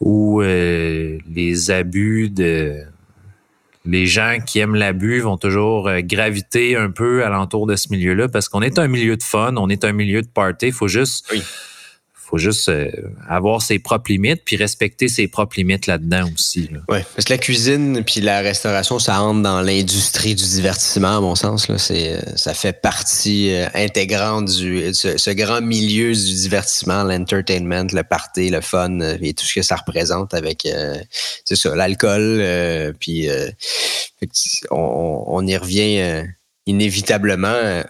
où euh, les abus de les gens qui aiment l'abus vont toujours euh, graviter un peu alentour de ce milieu-là parce qu'on est un milieu de fun, on est un milieu de party. Il faut juste faut juste euh, avoir ses propres limites puis respecter ses propres limites là-dedans aussi. Oui, parce que la cuisine puis la restauration, ça entre dans l'industrie du divertissement, à mon sens. Là. Euh, ça fait partie euh, intégrante du ce, grand milieu du divertissement, l'entertainment, le party, le fun et tout ce que ça représente avec c'est ça, l'alcool. puis on, y revient inévitablement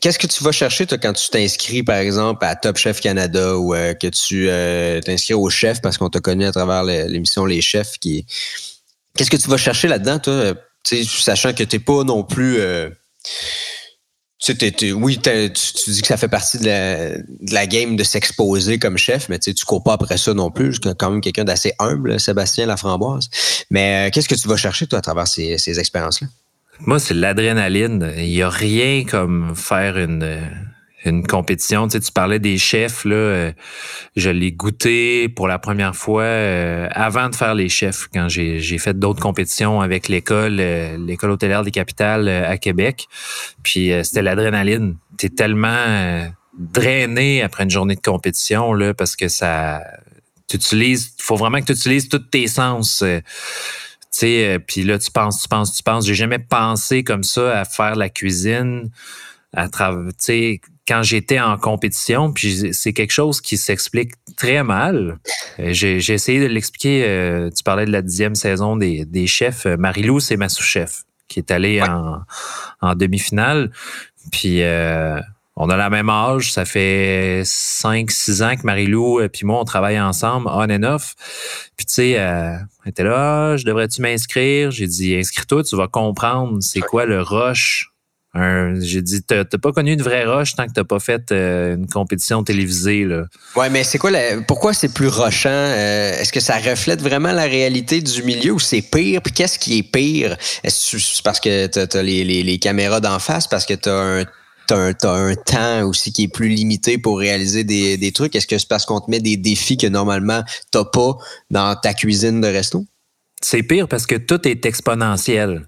Qu'est-ce que tu vas chercher, toi, quand tu t'inscris, par exemple, à Top Chef Canada ou euh, que tu euh, t'inscris au chef parce qu'on t'a connu à travers l'émission Les Chefs. Qu'est-ce que tu vas chercher là-dedans, toi? sachant que t'es pas non plus. Euh, oui, tu, dis que ça fait partie de la, game de s'exposer comme chef, mais tu cours pas après ça non plus. Je quand même quelqu'un d'assez humble, Sébastien Laframboise. Mais qu'est-ce que tu vas chercher, toi, à travers ces expériences-là? Moi, c'est l'adrénaline. Il n'y a rien comme faire une, une compétition. Tu, sais, tu parlais des chefs, là. Euh, je l'ai goûté pour la première fois euh, avant de faire les chefs, quand j'ai, fait d'autres compétitions avec l'école, euh, l'école hôtelière des capitales à Québec. Puis c'était l'adrénaline. Tu es tellement drainé après une journée de compétition, là, parce que ça. Tu utilises. Il faut vraiment que tu utilises tous tes sens sais, euh, puis là, tu penses, tu penses, tu penses. J'ai jamais pensé comme ça à faire la cuisine à travers, tu sais, quand j'étais en compétition, puis c'est quelque chose qui s'explique très mal. Euh, j'ai essayé de l'expliquer. Euh, tu parlais de la dixième saison des, des chefs. Marilou, c'est ma sous-chef qui est allée en, en demi-finale. Puis on a la même âge, ça fait 5-6 ans que Marie-Lou et puis moi, on travaille ensemble, on and off. Puis tu sais, euh, était là, je devrais-tu m'inscrire? J'ai dit, inscris-toi, tu vas comprendre c'est quoi le rush. J'ai dit, t'as pas connu une vraie rush tant que t'as pas fait euh, une compétition télévisée. Là. Ouais, mais c'est quoi la, pourquoi c'est plus rushant? Euh, est-ce que ça reflète vraiment la réalité du milieu ou c'est pire? Puis qu'est-ce qui est pire? Est-ce parce que t'as as les, les, les, caméras d'en face, parce que t'as un t'as un, un, temps aussi qui est plus limité pour réaliser des, des trucs? Est-ce que c'est parce qu'on te met des défis que normalement t'as pas dans ta cuisine de resto? C'est pire parce que tout est exponentiel.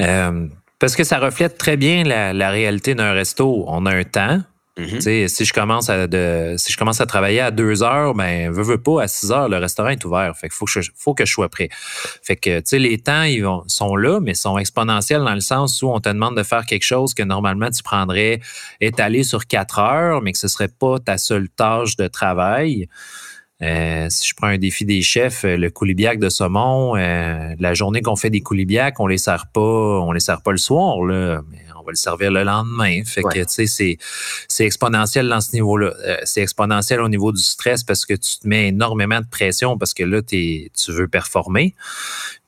Euh, parce que ça reflète très bien la, la réalité d'un resto. On a un temps, Mm-hmm. Si je commence à si je commence à travailler à deux heures, ben veux, veux pas, à 6 heures, le restaurant est ouvert. Fait qu'il faut que je, faut que je sois prêt. Fait que les temps, ils sont là, mais sont exponentiels dans le sens où on te demande de faire quelque chose que normalement tu prendrais étalé sur quatre heures, mais que ce serait pas ta seule tâche de travail. Euh, si je prends un défi des chefs, le coulibiac de saumon, la journée qu'on fait des coulibiacs, on les sert pas, on les sert pas le soir, là, va le servir le lendemain. Fait que, tu sais, c'est, c'est exponentiel dans ce niveau-là. Euh, c'est exponentiel au niveau du stress parce que tu te mets énormément de pression parce que là, tu veux performer.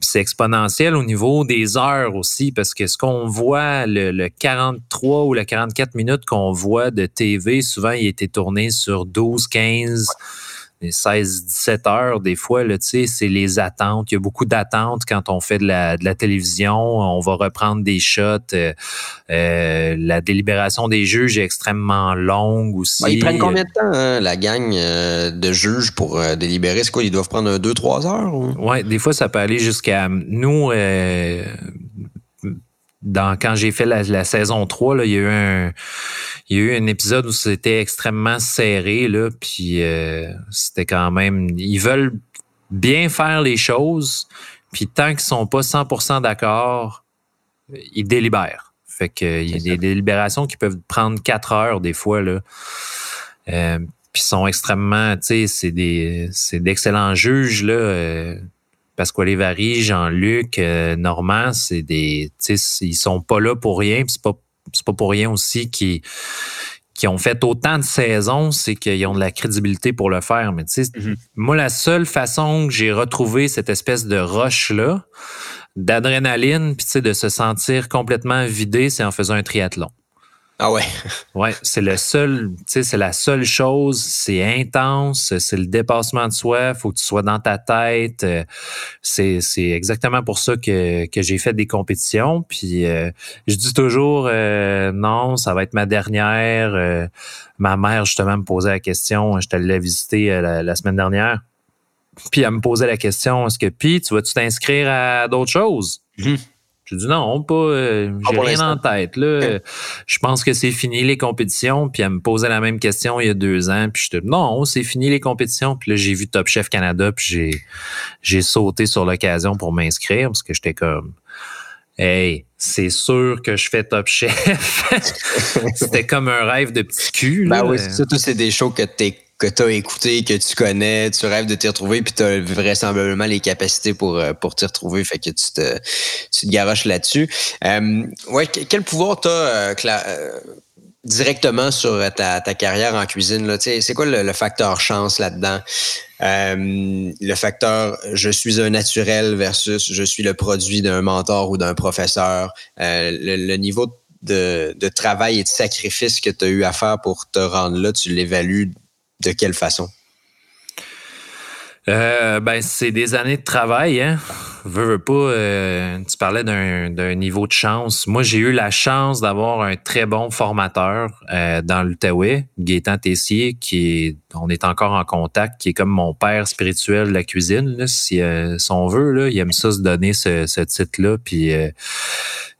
Puis c'est exponentiel au niveau des heures aussi parce que ce qu'on voit, le, le 43 ou le 44 minutes qu'on voit de TV, souvent, il été tourné sur 12, 15, 16-17 heures, des fois, là, c'est les attentes. Il y a beaucoup d'attentes quand on fait de la, de la, télévision. On va reprendre des shots. Euh, euh, la délibération des juges est extrêmement longue aussi. ils prennent combien de temps, hein, la gang euh, de juges pour délibérer? C'est quoi? Ils doivent prendre 2-3 heures? Oui, des fois, ça peut aller jusqu'à... Nous, dans, quand j'ai fait la, saison 3, là, il y a eu un il y a eu un épisode où c'était extrêmement serré, là, puis euh, c'était quand même. Ils veulent bien faire les choses, puis tant qu'ils sont pas 100% d'accord, ils délibèrent. Fait que il y a des délibérations qui peuvent prendre quatre heures des fois là. Euh, puis sont extrêmement, tu sais, c'est des c'est d'excellents juges là. Euh, Pasquale Vary, Jean-Luc, euh, Normand, c'est des, ils sont pas là pour rien. C'est pas c'est pas pour rien aussi qu'ils qui ont fait autant de saisons, c'est qu'ils ont de la crédibilité pour le faire. Mais tu sais, mm-hmm. moi, la seule façon que j'ai retrouvé cette espèce de rush-là, d'adrénaline, puis tu sais, de se sentir complètement vidé, c'est en faisant un triathlon. Ah ouais. *laughs* ouais, c'est le seul, tu sais, c'est la seule chose. C'est intense, c'est le dépassement de soi. Faut que tu sois dans ta tête. Euh, c'est, c'est exactement pour ça que, que j'ai fait des compétitions. Puis euh, je dis toujours euh, non, ça va être ma dernière. ma mère justement me posait la question. Je t'allais visiter la, la semaine dernière. Puis elle me posait la question est-ce que puis tu vas-tu t'inscrire à d'autres choses? Mmh. J'ai dit non, pas, euh, j'ai rien en tête. Là. Je pense que c'est fini les compétitions. Puis elle me posait la même question il y a deux ans. Puis je te non, c'est fini les compétitions. Puis là, j'ai vu Top Chef Canada. Puis j'ai, j'ai sauté sur l'occasion pour m'inscrire parce que j'étais comme Hey, c'est sûr que je fais Top Chef. *laughs* C'était comme un rêve de petit cul. Ben oui, surtout c'est des shows que t'es que tu as écouté, que tu connais, tu rêves de t'y retrouver, puis tu as vraisemblablement les capacités pour, euh, pour t'y retrouver, fait que tu te, tu te garoches là-dessus. Euh, ouais, quel pouvoir tu as, euh, directement sur ta, ta, carrière en cuisine? Là? C'est quoi le, facteur chance là-dedans? le facteur je suis un naturel versus je suis le produit d'un mentor ou d'un professeur. le, le, niveau de, de travail et de sacrifice que tu as eu à faire pour te rendre là, tu l'évalues de quelle façon? Euh, ben, c'est des années de travail, hein. Veux, pas, euh, tu parlais d'un niveau de chance. Moi, j'ai eu la chance d'avoir un très bon formateur euh, dans l'Outaouais, Gaétan Tessier, qui est, on est encore en contact, qui est comme mon père spirituel de la cuisine, là, si, on veut. Il aime ça se donner ce, ce titre-là. Puis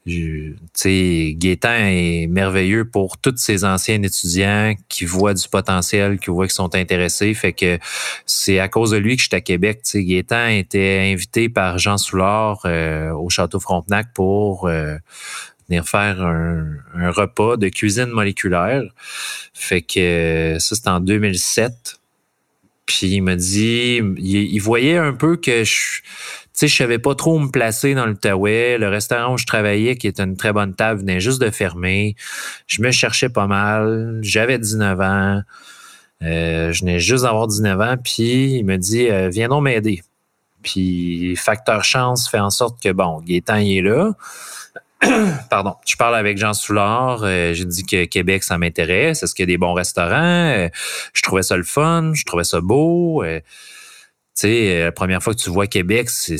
tu sais, Gaétan est merveilleux pour tous ces anciens étudiants qui voient du potentiel, qui voient qu'ils sont intéressés. Fait que c'est à cause de lui que j'étais à Québec. Tu sais, Gaétan était invité par Jean Soulard euh, au Château Frontenac pour euh, venir faire un, repas de cuisine moléculaire. Fait que ça, c'était en 2007. Puis il m'a dit, il, voyait un peu que je, sais, je savais pas trop où me placer dans l'Outaouais. Le restaurant où je travaillais, qui était une très bonne table, venait juste de fermer. Je me cherchais pas mal. J'avais 19 ans. Euh, je venais juste d'avoir 19 ans. Puis il me dit, euh, viens donc m'aider. Puis facteur chance fait en sorte que, bon, Gaétan, il est là. *clears throat* Pardon, je parle avec Jean Soulard. Euh, j'ai dit que Québec, ça m'intéresse. Est-ce qu'il y a des bons restaurants? Euh, je trouvais ça le fun. Je trouvais ça beau. Euh, tu sais, la première fois que tu vois Québec, c'est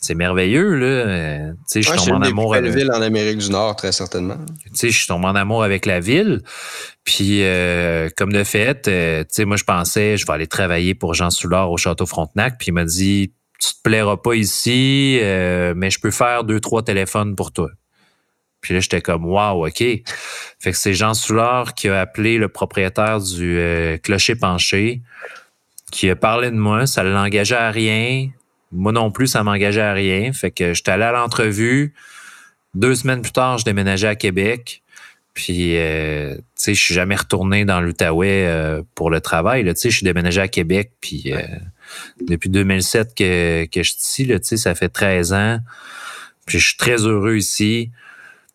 c'est merveilleux là. Tu sais, je suis tombé en amour avec ville en Amérique du Nord très certainement. Tu sais, je suis tombé en amour avec la ville. Puis euh, comme de fait, euh, tu sais, moi je pensais je vais aller travailler pour Jean Soulard au château Frontenac. Puis il m'a dit tu te plairas pas ici, euh, mais je peux faire deux trois téléphones pour toi. Puis là, j'étais comme Wow, OK. Fait que c'est Jean Soulard qui a appelé le propriétaire du clocher penché qui a parlé de moi, ça ne l'engageait à rien. Moi non plus, ça m'engageait à rien. Fait que j'étais allé à l'entrevue. Deux semaines plus tard, je déménageais à Québec. Puis, euh, tu sais, je suis jamais retourné dans l'Outaouais euh, pour le travail. Tu sais, je suis déménagé à Québec. Puis, euh, depuis 2007 que, que je suis ici, tu sais, ça fait 13 ans. Puis, je suis très heureux ici.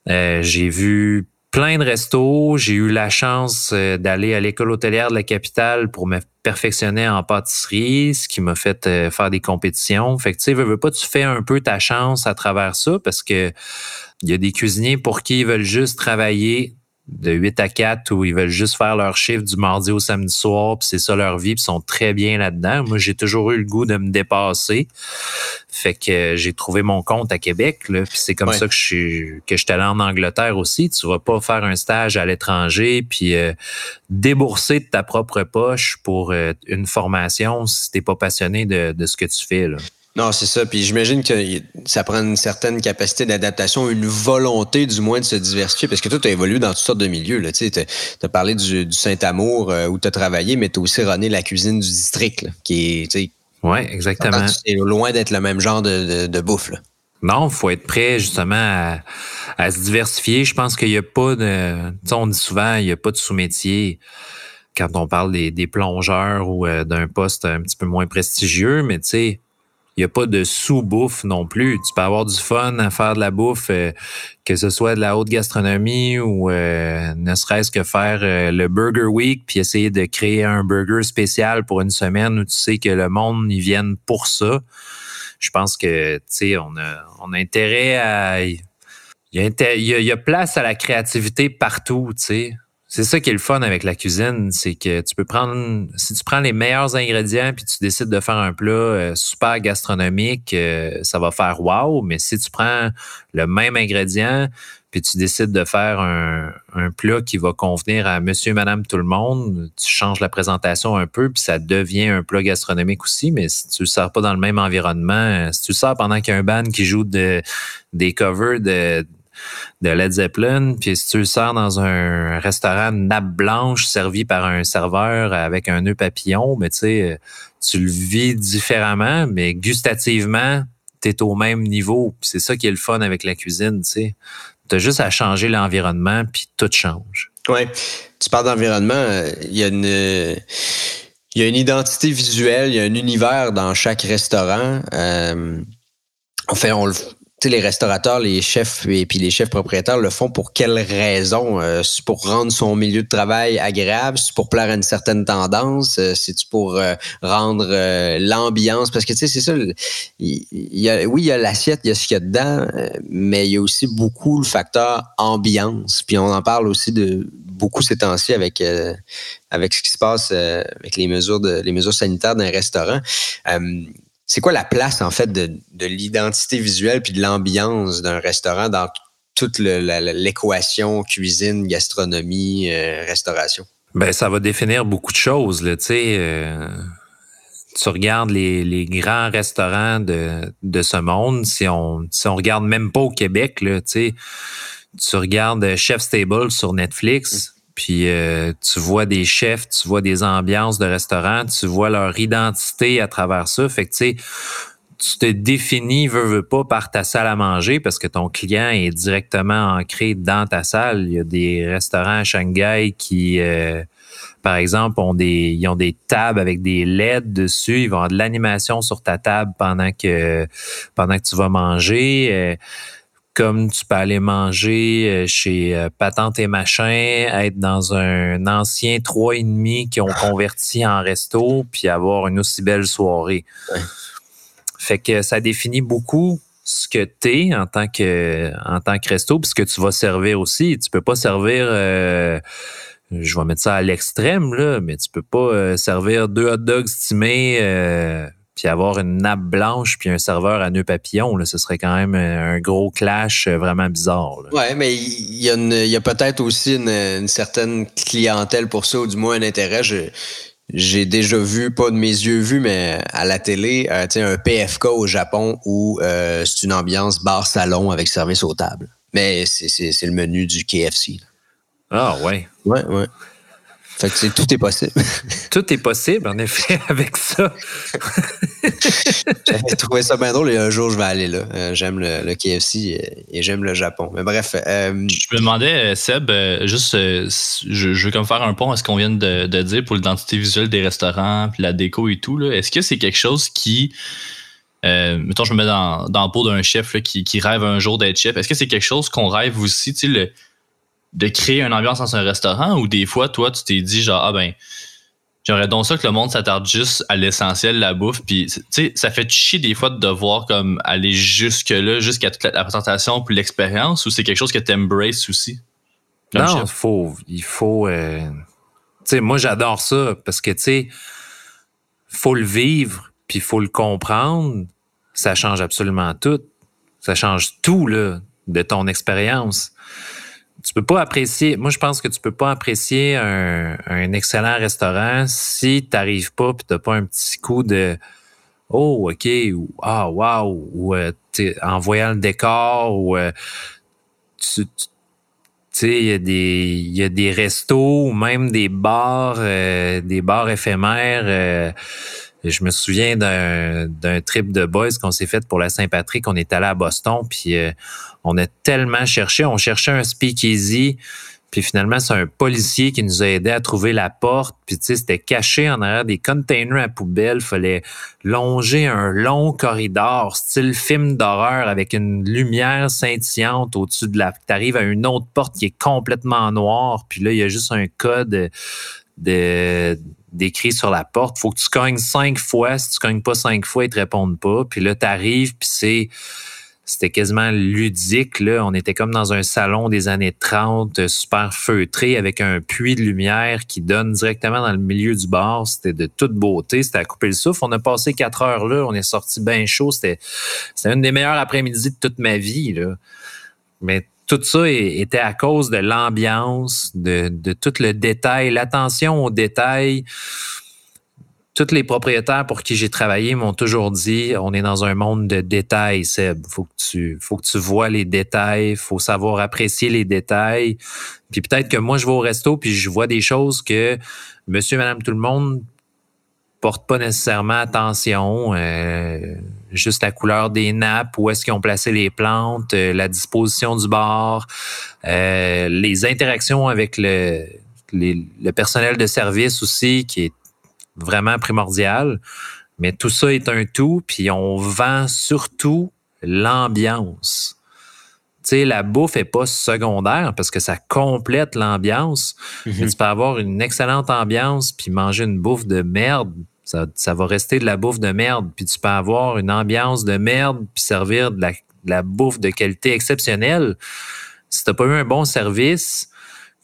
j'ai vu plein de restos. J'ai eu la chance d'aller à l'école hôtelière de la capitale pour me perfectionner en pâtisserie, ce qui m'a fait faire des compétitions. Fait que tu sais, veux, veux pas, tu fais un peu ta chance à travers ça parce que il y a des cuisiniers pour qui ils veulent juste travailler de 8 à 4 où ils veulent juste faire leur chiffre du mardi au samedi soir, puis c'est ça leur vie, puis ils sont très bien là-dedans. Moi, j'ai toujours eu le goût de me dépasser. Fait que j'ai trouvé mon compte à Québec, là, puis c'est comme ça que je suis que je suis allé en Angleterre aussi. Tu vas pas faire un stage à l'étranger puis euh, débourser de ta propre poche pour euh, une formation si t'es pas passionné de, de ce que tu fais là. Non, c'est ça. Puis j'imagine que ça prend une certaine capacité d'adaptation, une volonté du moins de se diversifier, parce que toi, tu as évolué dans toutes sortes de milieux. Tu as, parlé du, Saint-Amour euh, où tu as travaillé, mais tu as aussi runné la cuisine du district, qui est... Oui, exactement. C'est loin d'être le même genre de, de, bouffe. Là. Non, faut être prêt justement à, se diversifier. Je pense qu'il n'y a pas de... Tu sais, on dit souvent, il n'y a pas de sous-métier quand on parle des, des plongeurs ou euh, d'un poste un petit peu moins prestigieux, mais tu sais, il n'y a pas de sous-bouffe non plus. Tu peux avoir du fun à faire de la bouffe, euh, que ce soit de la haute gastronomie ou euh, ne serait-ce que faire euh, le Burger Week, puis essayer de créer un burger spécial pour une semaine où tu sais que le monde y vienne pour ça. Je pense que, tu sais, on a, on a intérêt à... Il y a place à la créativité partout, tu sais. C'est ça qui est le fun avec la cuisine, c'est que tu peux prendre, si tu prends les meilleurs ingrédients puis tu décides de faire un plat euh, super gastronomique, euh, ça va faire wow. Mais si tu prends le même ingrédient puis tu décides de faire un, plat qui va convenir à monsieur, madame, tout le monde, tu changes la présentation un peu puis ça devient un plat gastronomique aussi. Mais si tu le sers pas dans le même environnement, si tu le sers pendant qu'il y a un band qui joue de, des covers de de Led Zeppelin, puis si tu le sers dans un restaurant nappe blanche servi par un serveur avec un nœud papillon, mais tu sais, tu le vis différemment, mais gustativement, tu es au même niveau. C'est ça qui est le fun avec la cuisine, tu sais. As juste à changer l'environnement, puis tout change. Oui. Tu parles d'environnement, il y a une... Il y a une identité visuelle, il y a un univers dans chaque restaurant. Euh, fait, on le, les restaurateurs, les chefs et puis les chefs propriétaires le font pour quelles raisons? Euh, c'est pour rendre son milieu de travail agréable? C'est pour plaire à une certaine tendance? Euh, c'est pour euh, rendre l'ambiance? Parce que tu sais, c'est ça. Oui, il y a l'assiette, il y a ce qu'il y a dedans, mais il y a aussi beaucoup le facteur ambiance. Puis on en parle aussi de beaucoup ces temps-ci avec avec ce qui se passe avec les mesures les mesures sanitaires d'un restaurant c'est quoi la place, en fait, de, l'identité visuelle puis de l'ambiance d'un restaurant dans toute l'équation cuisine, gastronomie, euh, restauration? Ben, ça va définir beaucoup de choses, tu sais. Euh, tu regardes les, grands restaurants de, ce monde, si on, si regarde même pas au Québec, là, tu tu regardes Chef's Table sur Netflix, puis euh, tu vois des chefs, tu vois des ambiances de restaurants, tu vois leur identité à travers ça. Fait que tu sais, tu te définis, veux, veux pas, par ta salle à manger parce que ton client est directement ancré dans ta salle. Il y a des restaurants à Shanghai qui, euh, par exemple, ont des, ils ont des tables avec des LED dessus. Ils vont avoir de l'animation sur ta table pendant que, pendant que tu vas manger. Euh, comme tu peux aller manger euh, chez euh, Patente et Machin, être dans un ancien trois et demi qui ont converti en resto, puis avoir une aussi belle soirée. Fait que ça définit beaucoup ce que tu es en tant que en tant que resto, puis ce que tu vas servir aussi. Tu peux pas servir euh, je vais mettre ça à l'extrême, là, mais tu peux pas servir deux hot dogs stimés puis avoir une nappe blanche puis un serveur à nœud papillon, là, ce serait quand même un gros clash euh, vraiment bizarre. Oui, mais il y a, a peut-être aussi une, certaine clientèle pour ça, ou du moins un intérêt. j'ai déjà vu, pas de mes yeux vus, mais à la télé, euh, un PFK au Japon où euh, c'est une ambiance bar-salon avec service aux tables. Mais c'est le menu du KFC. Ah ouais. Ouais, ouais. Fait que tout est possible. *laughs* tout est possible, en effet, *laughs* avec ça. J'avais trouvé ça bien drôle et un jour, je vais aller là. Euh, j'aime le, KFC et, j'aime le Japon. Mais bref. Euh, je me demandais, Seb, juste, je, veux comme faire un pont à ce qu'on vient de, dire pour l'identité visuelle des restaurants, puis la déco et tout. Est-ce que c'est quelque chose qui. mettons, je me mets dans, dans le peau d'un chef qui, qui, rêve un jour d'être chef. Est-ce que c'est quelque chose qu'on rêve aussi, tu sais, le de créer une ambiance dans un restaurant ou des fois, toi, tu t'es dit genre, ah ben, j'aimerais donc ça que le monde s'attarde juste à l'essentiel, la bouffe. Puis, tu sais, ça fait chier des fois de devoir comme aller jusque-là, jusqu'à toute la, présentation puis l'expérience ou c'est quelque chose que tu embraces aussi? Non, il faut, il faut, euh, tu sais, moi, j'adore ça parce que, tu sais, faut le vivre puis il faut le comprendre. Ça change absolument tout. Ça change tout, là, de ton expérience tu peux pas apprécier. Moi, je pense que tu peux pas apprécier un, excellent restaurant si tu n'arrives pas et tu n'as pas un petit coup de Oh, OK, ou Ah, wow, ou euh, en voyant le décor, ou euh, tu sais, il y, a des, y a des restos ou même des bars, euh, des bars éphémères. je me souviens d'un trip de boys qu'on s'est fait pour la Saint-Patrick. On est allé à Boston, puis on a tellement cherché, on cherchait un speakeasy, puis finalement, c'est un policier qui nous a aidé à trouver la porte. Puis tu sais, c'était caché en arrière des containers à poubelle. Fallait longer un long corridor, style film d'horreur, avec une lumière scintillante au-dessus de la. T'arrives à une autre porte qui est complètement noire. Puis là, il y a juste un code de décrit sur la porte. Faut que tu cognes cinq fois. Si tu cognes pas cinq fois, ils te répondent pas. Puis là, t'arrives, puis c'est c'était quasiment ludique. Là. On était comme dans un salon des années 30, euh, super feutré, avec un puits de lumière qui donne directement dans le milieu du bar. C'était de toute beauté. C'était à couper le souffle. On a passé quatre heures là. On est sorti bien chaud. C'était, une des meilleures après-midi de toute ma vie. Là. Mais tout ça était à cause de l'ambiance, de, de tout le détail, l'attention aux détails tous les propriétaires pour qui j'ai travaillé m'ont toujours dit on est dans un monde de détails, Seb. Faut que tu, faut que tu vois les détails, faut savoir apprécier les détails. Puis peut-être que moi je vais au resto puis je vois des choses que Monsieur, Madame, tout le monde porte pas nécessairement attention. Euh, juste la couleur des nappes, où est-ce qu'ils ont placé les plantes, euh, la disposition du bar, euh, les interactions avec le, le personnel de service aussi, qui est vraiment primordial. Mais tout ça est un tout, puis on vend surtout l'ambiance. Tu sais, la bouffe est pas secondaire parce que ça complète l'ambiance. Mhm. Tu peux avoir une excellente ambiance puis manger une bouffe de merde. Ça, ça, va rester de la bouffe de merde. Puis tu peux avoir une ambiance de merde puis servir de la, de la bouffe de qualité exceptionnelle. Si t'as pas eu un bon service,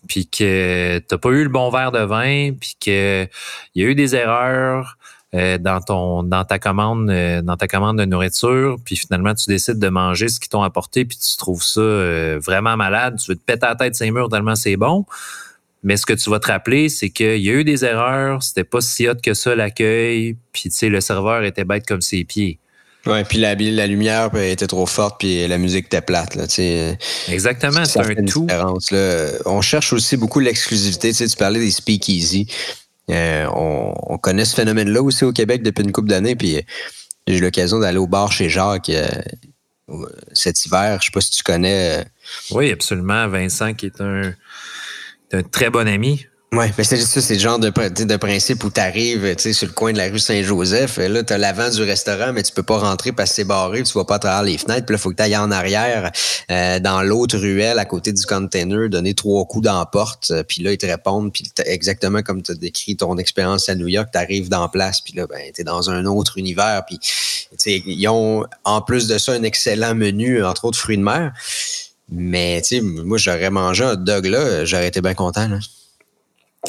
puis que t'as pas eu le bon verre de vin, puis que il y a eu des erreurs euh, dans ton dans ta commande euh, dans ta commande de nourriture, puis finalement tu décides de manger ce qu'ils t'ont apporté, puis tu trouves ça euh, vraiment malade, tu veux te péter la tête ces murs tellement c'est bon. Mais ce que tu vas te rappeler, c'est qu'il y a eu des erreurs, c'était pas si hot que ça l'accueil, puis tu sais le serveur était bête comme ses pieds. Ouais, puis la, la lumière était trop forte, puis la musique était plate. Là, Exactement, c'est un tout. Là. On cherche aussi beaucoup l'exclusivité. Tu parlais des speakeasy. Euh, on, connaît ce phénomène-là aussi au Québec depuis une couple d'années, puis j'ai eu l'occasion d'aller au bar chez Jacques euh, cet hiver. Je sais pas si tu connais. Euh, oui, absolument. Vincent, qui est un, un très bon ami. Oui, mais c'est ça, c'est le genre de, de principe où tu arrives sur le coin de la rue Saint-Joseph, là, tu as l'avant du restaurant, mais tu peux pas rentrer parce que c'est barré, tu vas pas à travers les fenêtres, puis là, faut que tu ailles en arrière, euh, dans l'autre ruelle, à côté du container, donner trois coups dans la porte, euh, puis là, ils te répondent, puis exactement comme tu as décrit ton expérience à New York, tu arrives dans place, puis là, ben, tu es dans un autre univers, puis ils ont, en plus de ça, un excellent menu, entre autres fruits de mer. Mais, tu sais, moi, j'aurais mangé un dog là, j'aurais été bien content, là.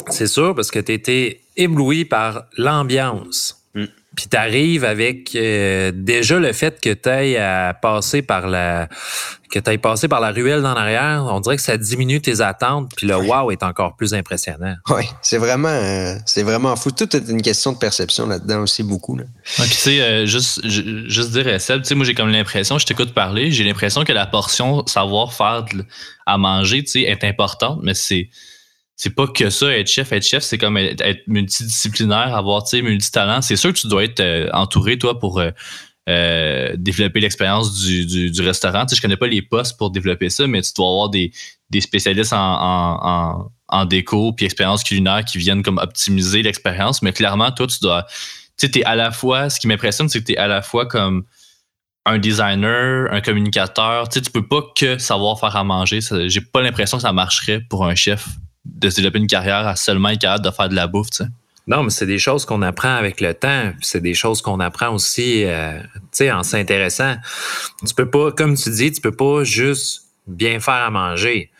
C'est sûr, parce que tu étais ébloui par l'ambiance. Mm. Puis tu arrives avec euh, déjà le fait que tu ailles à passer par la que tu par la ruelle dans l'arrière, on dirait que ça diminue tes attentes, puis le wow est encore plus impressionnant. Oui, c'est vraiment euh, c'est vraiment fou. Tout est une question de perception là-dedans aussi beaucoup. Là. puis tu sais, euh, juste, juste dire, Seb, tu sais, moi j'ai comme l'impression, je t'écoute parler, j'ai l'impression que la portion savoir faire à manger, tu sais, est importante, mais c'est c'est pas que ça, être chef. Être chef, c'est comme être, multidisciplinaire, avoir, tu sais, multitalent. C'est sûr que tu dois être euh, entouré, toi, pour euh, euh, développer l'expérience du, du, restaurant. Tu sais, je connais pas les postes pour développer ça, mais tu dois avoir des, des spécialistes en, en, déco puis expérience culinaire qui viennent comme optimiser l'expérience. Mais clairement, toi, tu dois, tu sais, t'es à la fois, ce qui m'impressionne, c'est que tu es à la fois comme un designer, un communicateur. Tu sais, tu peux pas que savoir faire à manger. J'ai pas l'impression que ça marcherait pour un chef de se développer une carrière à seulement être capable de faire de la bouffe, tu sais. Non, mais c'est des choses qu'on apprend avec le temps. C'est des choses qu'on apprend aussi, euh, tu sais, en s'intéressant. Tu peux pas, comme tu dis, tu peux pas juste bien faire à manger.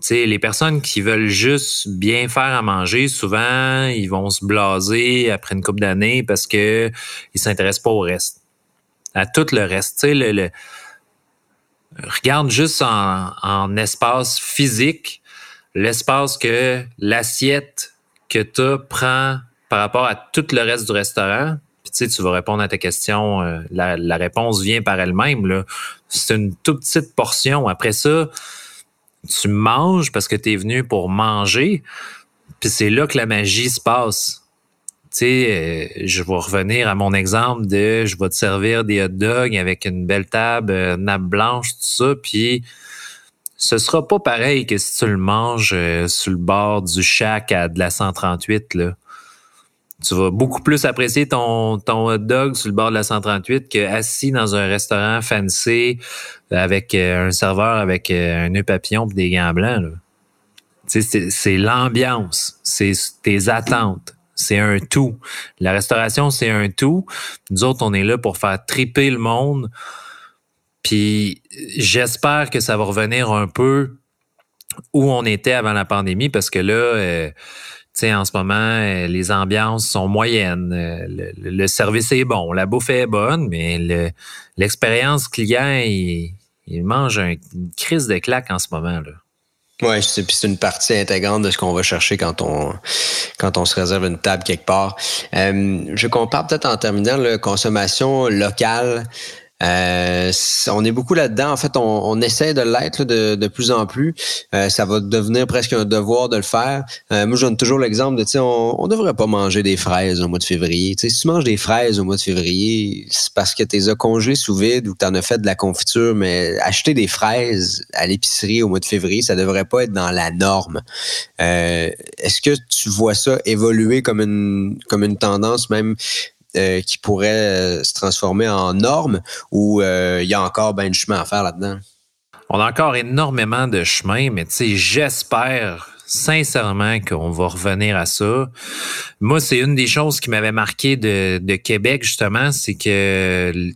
Tu sais, les personnes qui veulent juste bien faire à manger, souvent, ils vont se blaser après une couple d'années parce que ils s'intéressent pas au reste, à tout le reste. Tu sais, le, regarde juste en espace physique l'espace que l'assiette que tu prends par rapport à tout le reste du restaurant. Puis tu sais, vas répondre à ta question. Euh, la, réponse vient par elle-même. C'est une toute petite portion. Après ça, tu manges parce que tu es venu pour manger. Puis c'est là que la magie se passe. Euh, je vais revenir à mon exemple de je vais te servir des hot dogs avec une belle table, euh, nappe blanche, tout ça, puis ce sera pas pareil que si tu le manges euh, sur le bord du shack à de la 138. Là. Tu vas beaucoup plus apprécier ton, ton hot dog sur le bord de la 138 que assis dans un restaurant fancy avec euh, un serveur avec euh, un nœud papillon et des gants blancs. C'est l'ambiance, c'est tes attentes. C'est un tout. La restauration, c'est un tout. Nous autres, on est là pour faire triper le monde puis j'espère que ça va revenir un peu où on était avant la pandémie parce que là, euh, tu sais, en ce moment, euh, les ambiances sont moyennes. Euh, le, service est bon, la bouffe est bonne, mais l'expérience client, il, mange une crise de claque en ce moment. là. Oui, c'est une partie intégrante de ce qu'on va chercher quand on quand on se réserve une table quelque part. je compare peut-être en terminant la consommation locale. Euh, on est beaucoup là-dedans. En fait, on, essaie de l'être de, plus en plus. Euh, ça va devenir presque un devoir de le faire. Euh, moi, je donne toujours l'exemple de, tu sais, on, on devrait pas manger des fraises au mois de février. Si tu manges des fraises au mois de février, c'est parce que tu les as congelées sous vide ou que tu en as fait de la confiture. Mais acheter des fraises à l'épicerie au mois de février, ça devrait pas être dans la norme. Est-ce que tu vois ça évoluer comme une comme une tendance même euh, qui pourrait euh, se transformer en norme ou euh, il y a encore bien de chemin à faire là-dedans? On a encore énormément de chemin, mais tu sais, j'espère sincèrement qu'on va revenir à ça. Moi, c'est une des choses qui m'avait marqué de, de Québec, justement, c'est que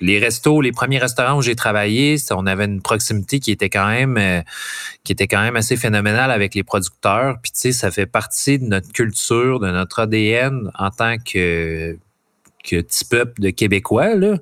les restos, les premiers restaurants où j'ai travaillé, on avait une proximité qui était quand même qui était quand même assez phénoménale avec les producteurs. Puis tu sais, ça fait partie de notre culture, de notre ADN en tant que petit peuple de Québécois, là,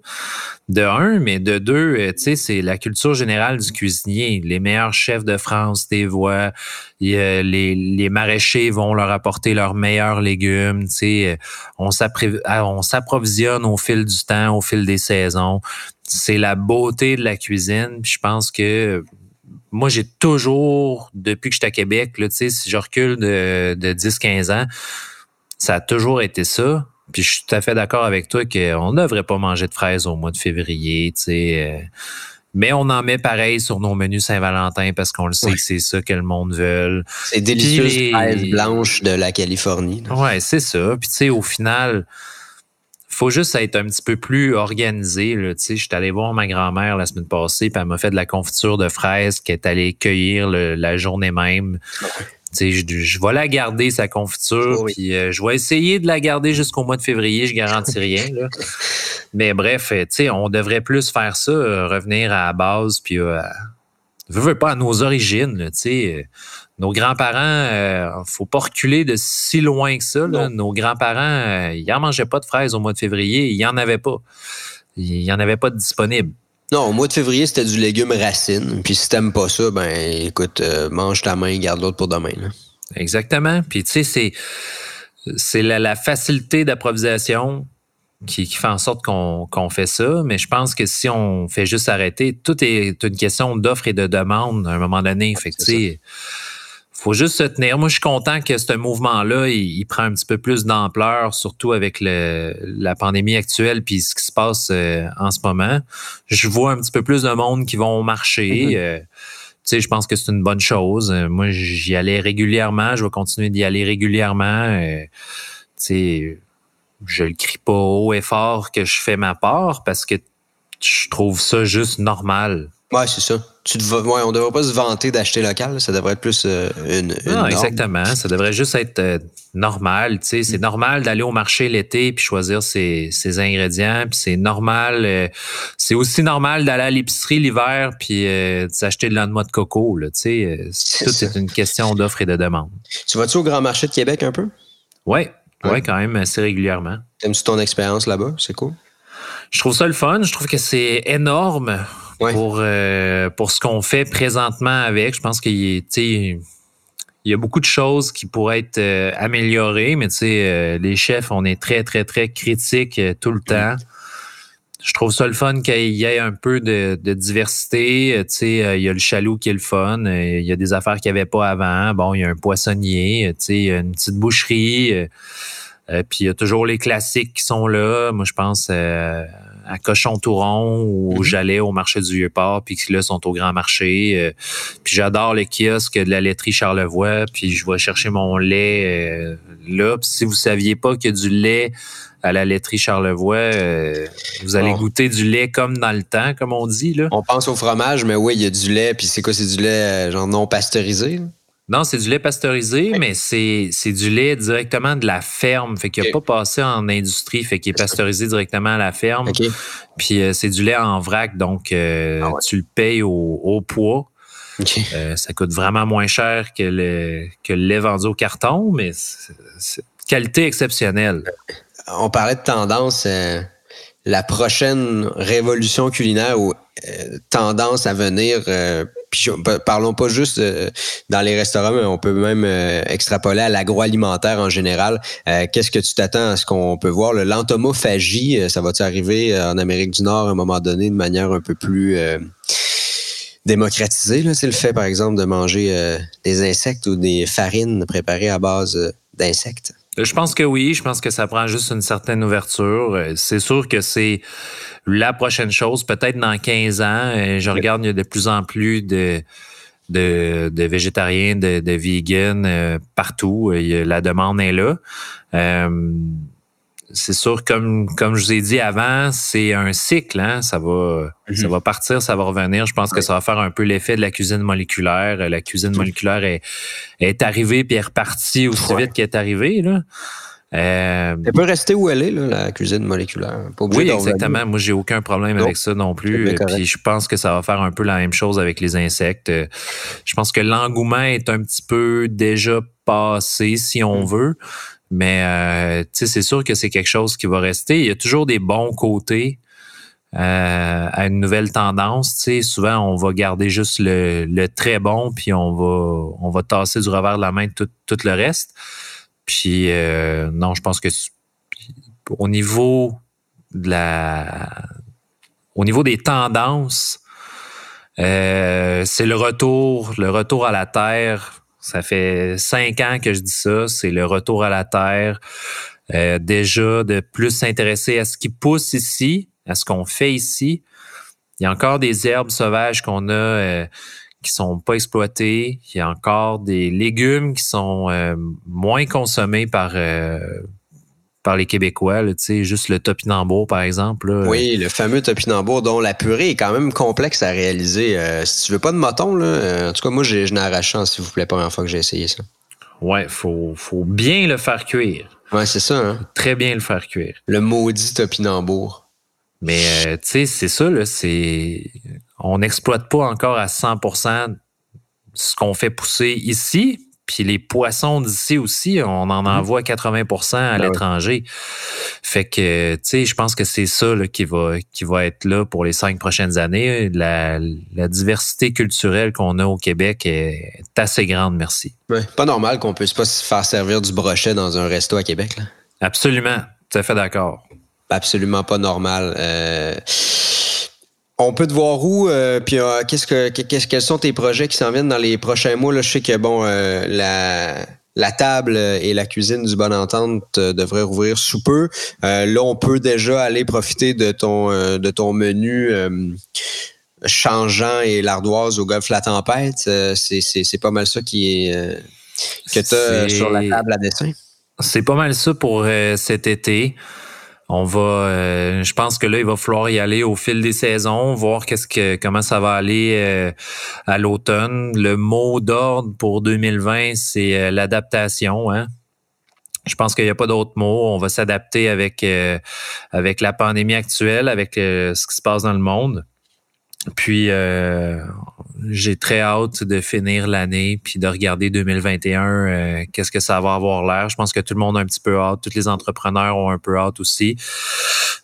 de un, mais de deux, euh, tu sais, c'est la culture générale du cuisinier. Les meilleurs chefs de France, des voix, les, les maraîchers vont leur apporter leurs meilleurs légumes, tu sais, on s'approvisionne au fil du temps, au fil des saisons. C'est la beauté de la cuisine. je pense que moi, j'ai toujours, depuis que j'étais à Québec, là, si je recule de, de 10-15 ans, ça a toujours été ça. Puis je suis tout à fait d'accord avec toi qu'on ne devrait pas manger de fraises au mois de février, tu sais. Euh, mais on en met pareil sur nos menus Saint-Valentin parce qu'on le sait que c'est ça que le monde veut. C'est délicieux, fraises blanches de la Californie. Ouais, c'est ça. Puis tu sais, au final, faut juste être un petit peu plus organisé. Tu sais, je suis allé voir ma grand-mère la semaine passée, puis elle m'a fait de la confiture de fraises qu'elle est allée cueillir la journée même je, je vais la garder, sa confiture, puis euh, je vais essayer de la garder jusqu'au mois de février, je garantis *laughs* rien. Là. Mais bref, euh, on devrait plus faire ça, euh, revenir à la base, puis euh, veux, pas à nos origines. sais nos grands-parents, faut pas reculer de si loin que ça. Là. Nos grands-parents, ils n'en mangeaient pas de fraises au mois de février, il n'y en avait pas. Il n'y en avait pas de disponible. Non, au mois de février, c'était du légume racine. Puis si t'aimes pas ça, ben écoute, euh, mange ta main, garde l'autre pour demain. Exactement. Puis tu sais, c'est c'est la, facilité d'approvisionnement qui, fait en sorte qu'on fait ça. Mais je pense que si on fait juste arrêter, tout est une question d'offre et de demande à un moment donné. Fait que, faut juste se tenir. Moi, je suis content que ce mouvement-là, il, prend un petit peu plus d'ampleur, surtout avec le, la pandémie actuelle puis ce qui se passe euh, en ce moment. Je vois un petit peu plus de monde qui vont marcher. Mm-hmm. Euh, tu sais, je pense que c'est une bonne chose. Euh, moi, j'y allais régulièrement. Je vais continuer d'y aller régulièrement. tu sais, je le crie pas haut et fort que je fais ma part parce que je trouve ça juste normal. Ouais, c'est ça. Tu ouais, on devrait pas se vanter d'acheter local. Ça devrait être plus euh, une, une Non, exactement. Ça devrait juste être euh, normal. Tu sais, c'est mm. normal d'aller au marché l'été puis choisir ses, ses ingrédients. Puis c'est normal. Euh, c'est aussi normal d'aller à l'épicerie l'hiver puis s'acheter de la noix de coco. Là, tu sais, tout c'est une question d'offre et de demande. Tu vas-tu au Grand Marché de Québec un peu? Oui, ouais. quand même assez régulièrement. Aimes-tu ton expérience là-bas? C'est cool. Je trouve ça le fun. Je trouve que c'est énorme pour, euh, pour ce qu'on fait présentement avec. Je pense qu'il il y a beaucoup de choses qui pourraient être euh, améliorées, mais tu sais, euh, les chefs, on est très, très, très critiques tout le temps. Je trouve ça le fun qu'il y ait un peu de, diversité. Tu sais, il y a le chaloux qui est le fun. Il y a des affaires qu'il n'y avait pas avant. Bon, il y a un poissonnier, tu sais, une petite boucherie. puis il y a toujours les classiques qui sont là. Moi, je pense à Cochon-Touron où mhm. j'allais au marché du Vieux-Port, puis qui là sont au Grand Marché. Euh, puis j'adore les kiosques de la laiterie Charlevoix, puis je vais chercher mon lait euh, là. Puis si vous saviez pas qu'il y a du lait à la laiterie Charlevoix, euh, vous allez goûter du lait comme dans le temps, comme on dit. Là. On pense au fromage, mais oui, il y a du lait. Puis c'est quoi, c'est du lait genre non pasteurisé? Non, c'est du lait pasteurisé, mais c'est, du lait directement de la ferme. Fait qu'il n'a pas passé en industrie, fait qu'il est pasteurisé directement à la ferme. Puis euh, c'est du lait en vrac, donc euh, ah tu le payes au, poids. Euh, ça coûte vraiment moins cher que le, que le lait vendu au carton, mais c'est, qualité exceptionnelle. On parlait de tendance la prochaine révolution culinaire ou tendance à venir, euh, parlons pas juste euh, dans les restaurants, mais on peut même extrapoler à l'agroalimentaire en général. Qu'est-ce que tu t'attends à ce qu'on peut voir? Le l'entomophagie, ça va-tu arriver en Amérique du Nord à un moment donné de manière un peu plus démocratisée? C'est le fait, par exemple, de manger des insectes ou des farines préparées à base d'insectes. Je pense que oui. Je pense que ça prend juste une certaine ouverture. Euh, c'est sûr que c'est la prochaine chose. Peut-être dans 15 ans, euh, je regarde, il y a de plus en plus de, de, de végétariens, de, de vegans euh, partout. La demande est là c'est sûr, comme, comme je vous ai dit avant, c'est un cycle. Hein? Ça, va, mhm. ça va partir, ça va revenir. Je pense que ça va faire un peu l'effet de la cuisine moléculaire. La cuisine moléculaire est, est arrivée puis est repartie aussi vite qu'elle est arrivée. Là. Euh, elle peut rester où elle est, là, la cuisine moléculaire? oui, exactement. Moi, j'ai aucun problème avec ça non plus. Puis je pense que ça va faire un peu la même chose avec les insectes. Je pense que l'engouement est un petit peu déjà passé, si on mm. veut. Mais euh, c'est sûr que c'est quelque chose qui va rester. Il y a toujours des bons côtés euh, à une nouvelle tendance. Souvent, on va garder juste le, très bon, puis on va, on va tasser du revers de la main tout, le reste. Puis euh, non, je pense que au niveau de la au niveau des tendances, c'est le retour, le retour à la terre ça fait cinq ans que je dis ça. C'est le retour à la terre. Euh, déjà, de plus s'intéresser à ce qui pousse ici, à ce qu'on fait ici. Il y a encore des herbes sauvages qu'on a euh, qui sont pas exploitées. Il y a encore des légumes qui sont euh, moins consommés par euh, par les Québécois, tu sais, juste le topinambour, par exemple. Oui, le fameux topinambour dont la purée est quand même complexe à réaliser. Euh, si tu veux pas de moton, là, euh, en tout cas, moi, je n'ai arraché, s'il vous plaît, pas première fois que j'ai essayé ça. Ouais, faut, faut bien le faire cuire. Ouais, c'est ça. Hein? Très bien le faire cuire. Le maudit topinambour. Mais, euh, tu sais, c'est ça, là, c'est... On n'exploite pas encore à 100% ce qu'on fait pousser ici, puis les poissons d'ici aussi, on en mhm. envoie 80% à ben l'étranger. Fait que, tu sais, je pense que c'est ça qui, va, qui va être là pour les cinq prochaines années. La, diversité culturelle qu'on a au Québec est assez grande, merci. pas normal qu'on puisse pas se faire servir du brochet dans un resto à Québec. Là. Absolument, tout à fait d'accord. Absolument pas normal. Euh on peut te voir où, puis qu'est-ce que, qu'est-ce, quels sont tes projets qui s'en viennent dans les prochains mois? Là, je sais que bon, la, la table et la cuisine du Bonne Entente devraient rouvrir sous peu. là, on peut déjà aller profiter de ton, de ton menu changeant et l'ardoise au golf La Tempête. c'est, pas mal ça qui est que tu as sur la table à dessin. C'est pas mal ça pour cet été. On va, euh, je pense que là, il va falloir y aller au fil des saisons, voir qu'est-ce que, comment ça va aller euh, à l'automne. Le mot d'ordre pour 2020, c'est euh, l'adaptation. Hein? Je pense qu'il n'y a pas d'autre mot. On va s'adapter avec avec la pandémie actuelle, avec ce qui se passe dans le monde. Puis euh, j'ai très hâte de finir l'année puis de regarder 2021 euh, qu'est-ce que ça va avoir l'air. Je pense que tout le monde a un petit peu hâte, tous les entrepreneurs ont un peu hâte aussi.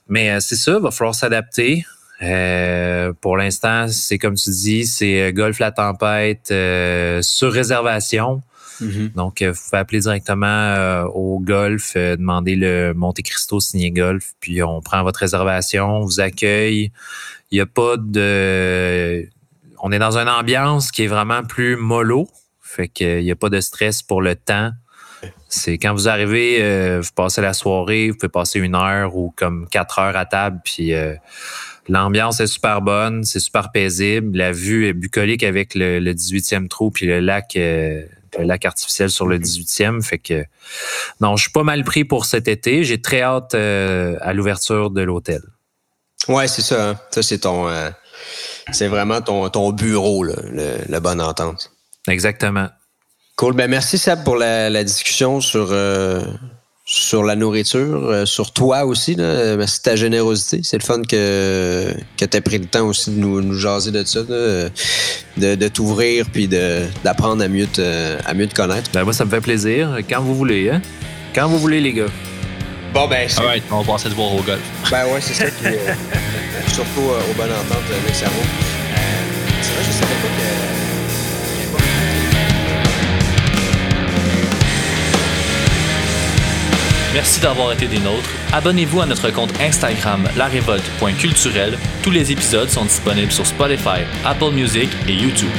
Mais euh, c'est ça, il va falloir s'adapter. pour l'instant, c'est comme tu dis, c'est Golf la tempête sur réservation. Mm-hmm. Donc, vous pouvez appeler directement au golf, demander le Monte Cristo signé golf, puis on prend votre réservation, on vous accueille. Il n'y a pas de. On est dans une ambiance qui est vraiment plus mollo. Fait qu'il n'y a pas de stress pour le temps. C'est quand vous arrivez, euh, vous passez la soirée, vous pouvez passer une heure ou comme quatre heures à table, puis euh, l'ambiance est super bonne, c'est super paisible. La vue est bucolique avec le, 18e trou, puis le lac, euh, le lac artificiel sur le 18e. Fait que non, je suis pas mal pris pour cet été. J'ai très hâte à l'ouverture de l'hôtel. Ouais, c'est ça. Hein. Ça, c'est ton. C'est vraiment ton, ton bureau, là, le, la bonne entente. Exactement. Cool. Ben, merci, Seb, pour la, la discussion sur, euh, sur la nourriture, euh, sur toi aussi. Là. Merci de ta générosité. C'est le fun que, que tu aies pris le temps aussi de nous, nous jaser de ça, de, de t'ouvrir puis d'apprendre à, mieux te, à mieux te connaître. Ben, moi, ça me fait plaisir. Quand vous voulez, hein? Quand vous voulez, les gars. Bon, ben, c'est. Alright, on va passer de voir au golf. Ben, ouais, c'est ça. Qui, euh, *laughs* surtout euh, au bon entente, avec Cerveau. Euh, c'est vrai, je savais pas que. Merci d'avoir été des nôtres. Abonnez-vous à notre compte Instagram larévolte.culturel. Tous les épisodes sont disponibles sur Spotify, Apple Music et YouTube.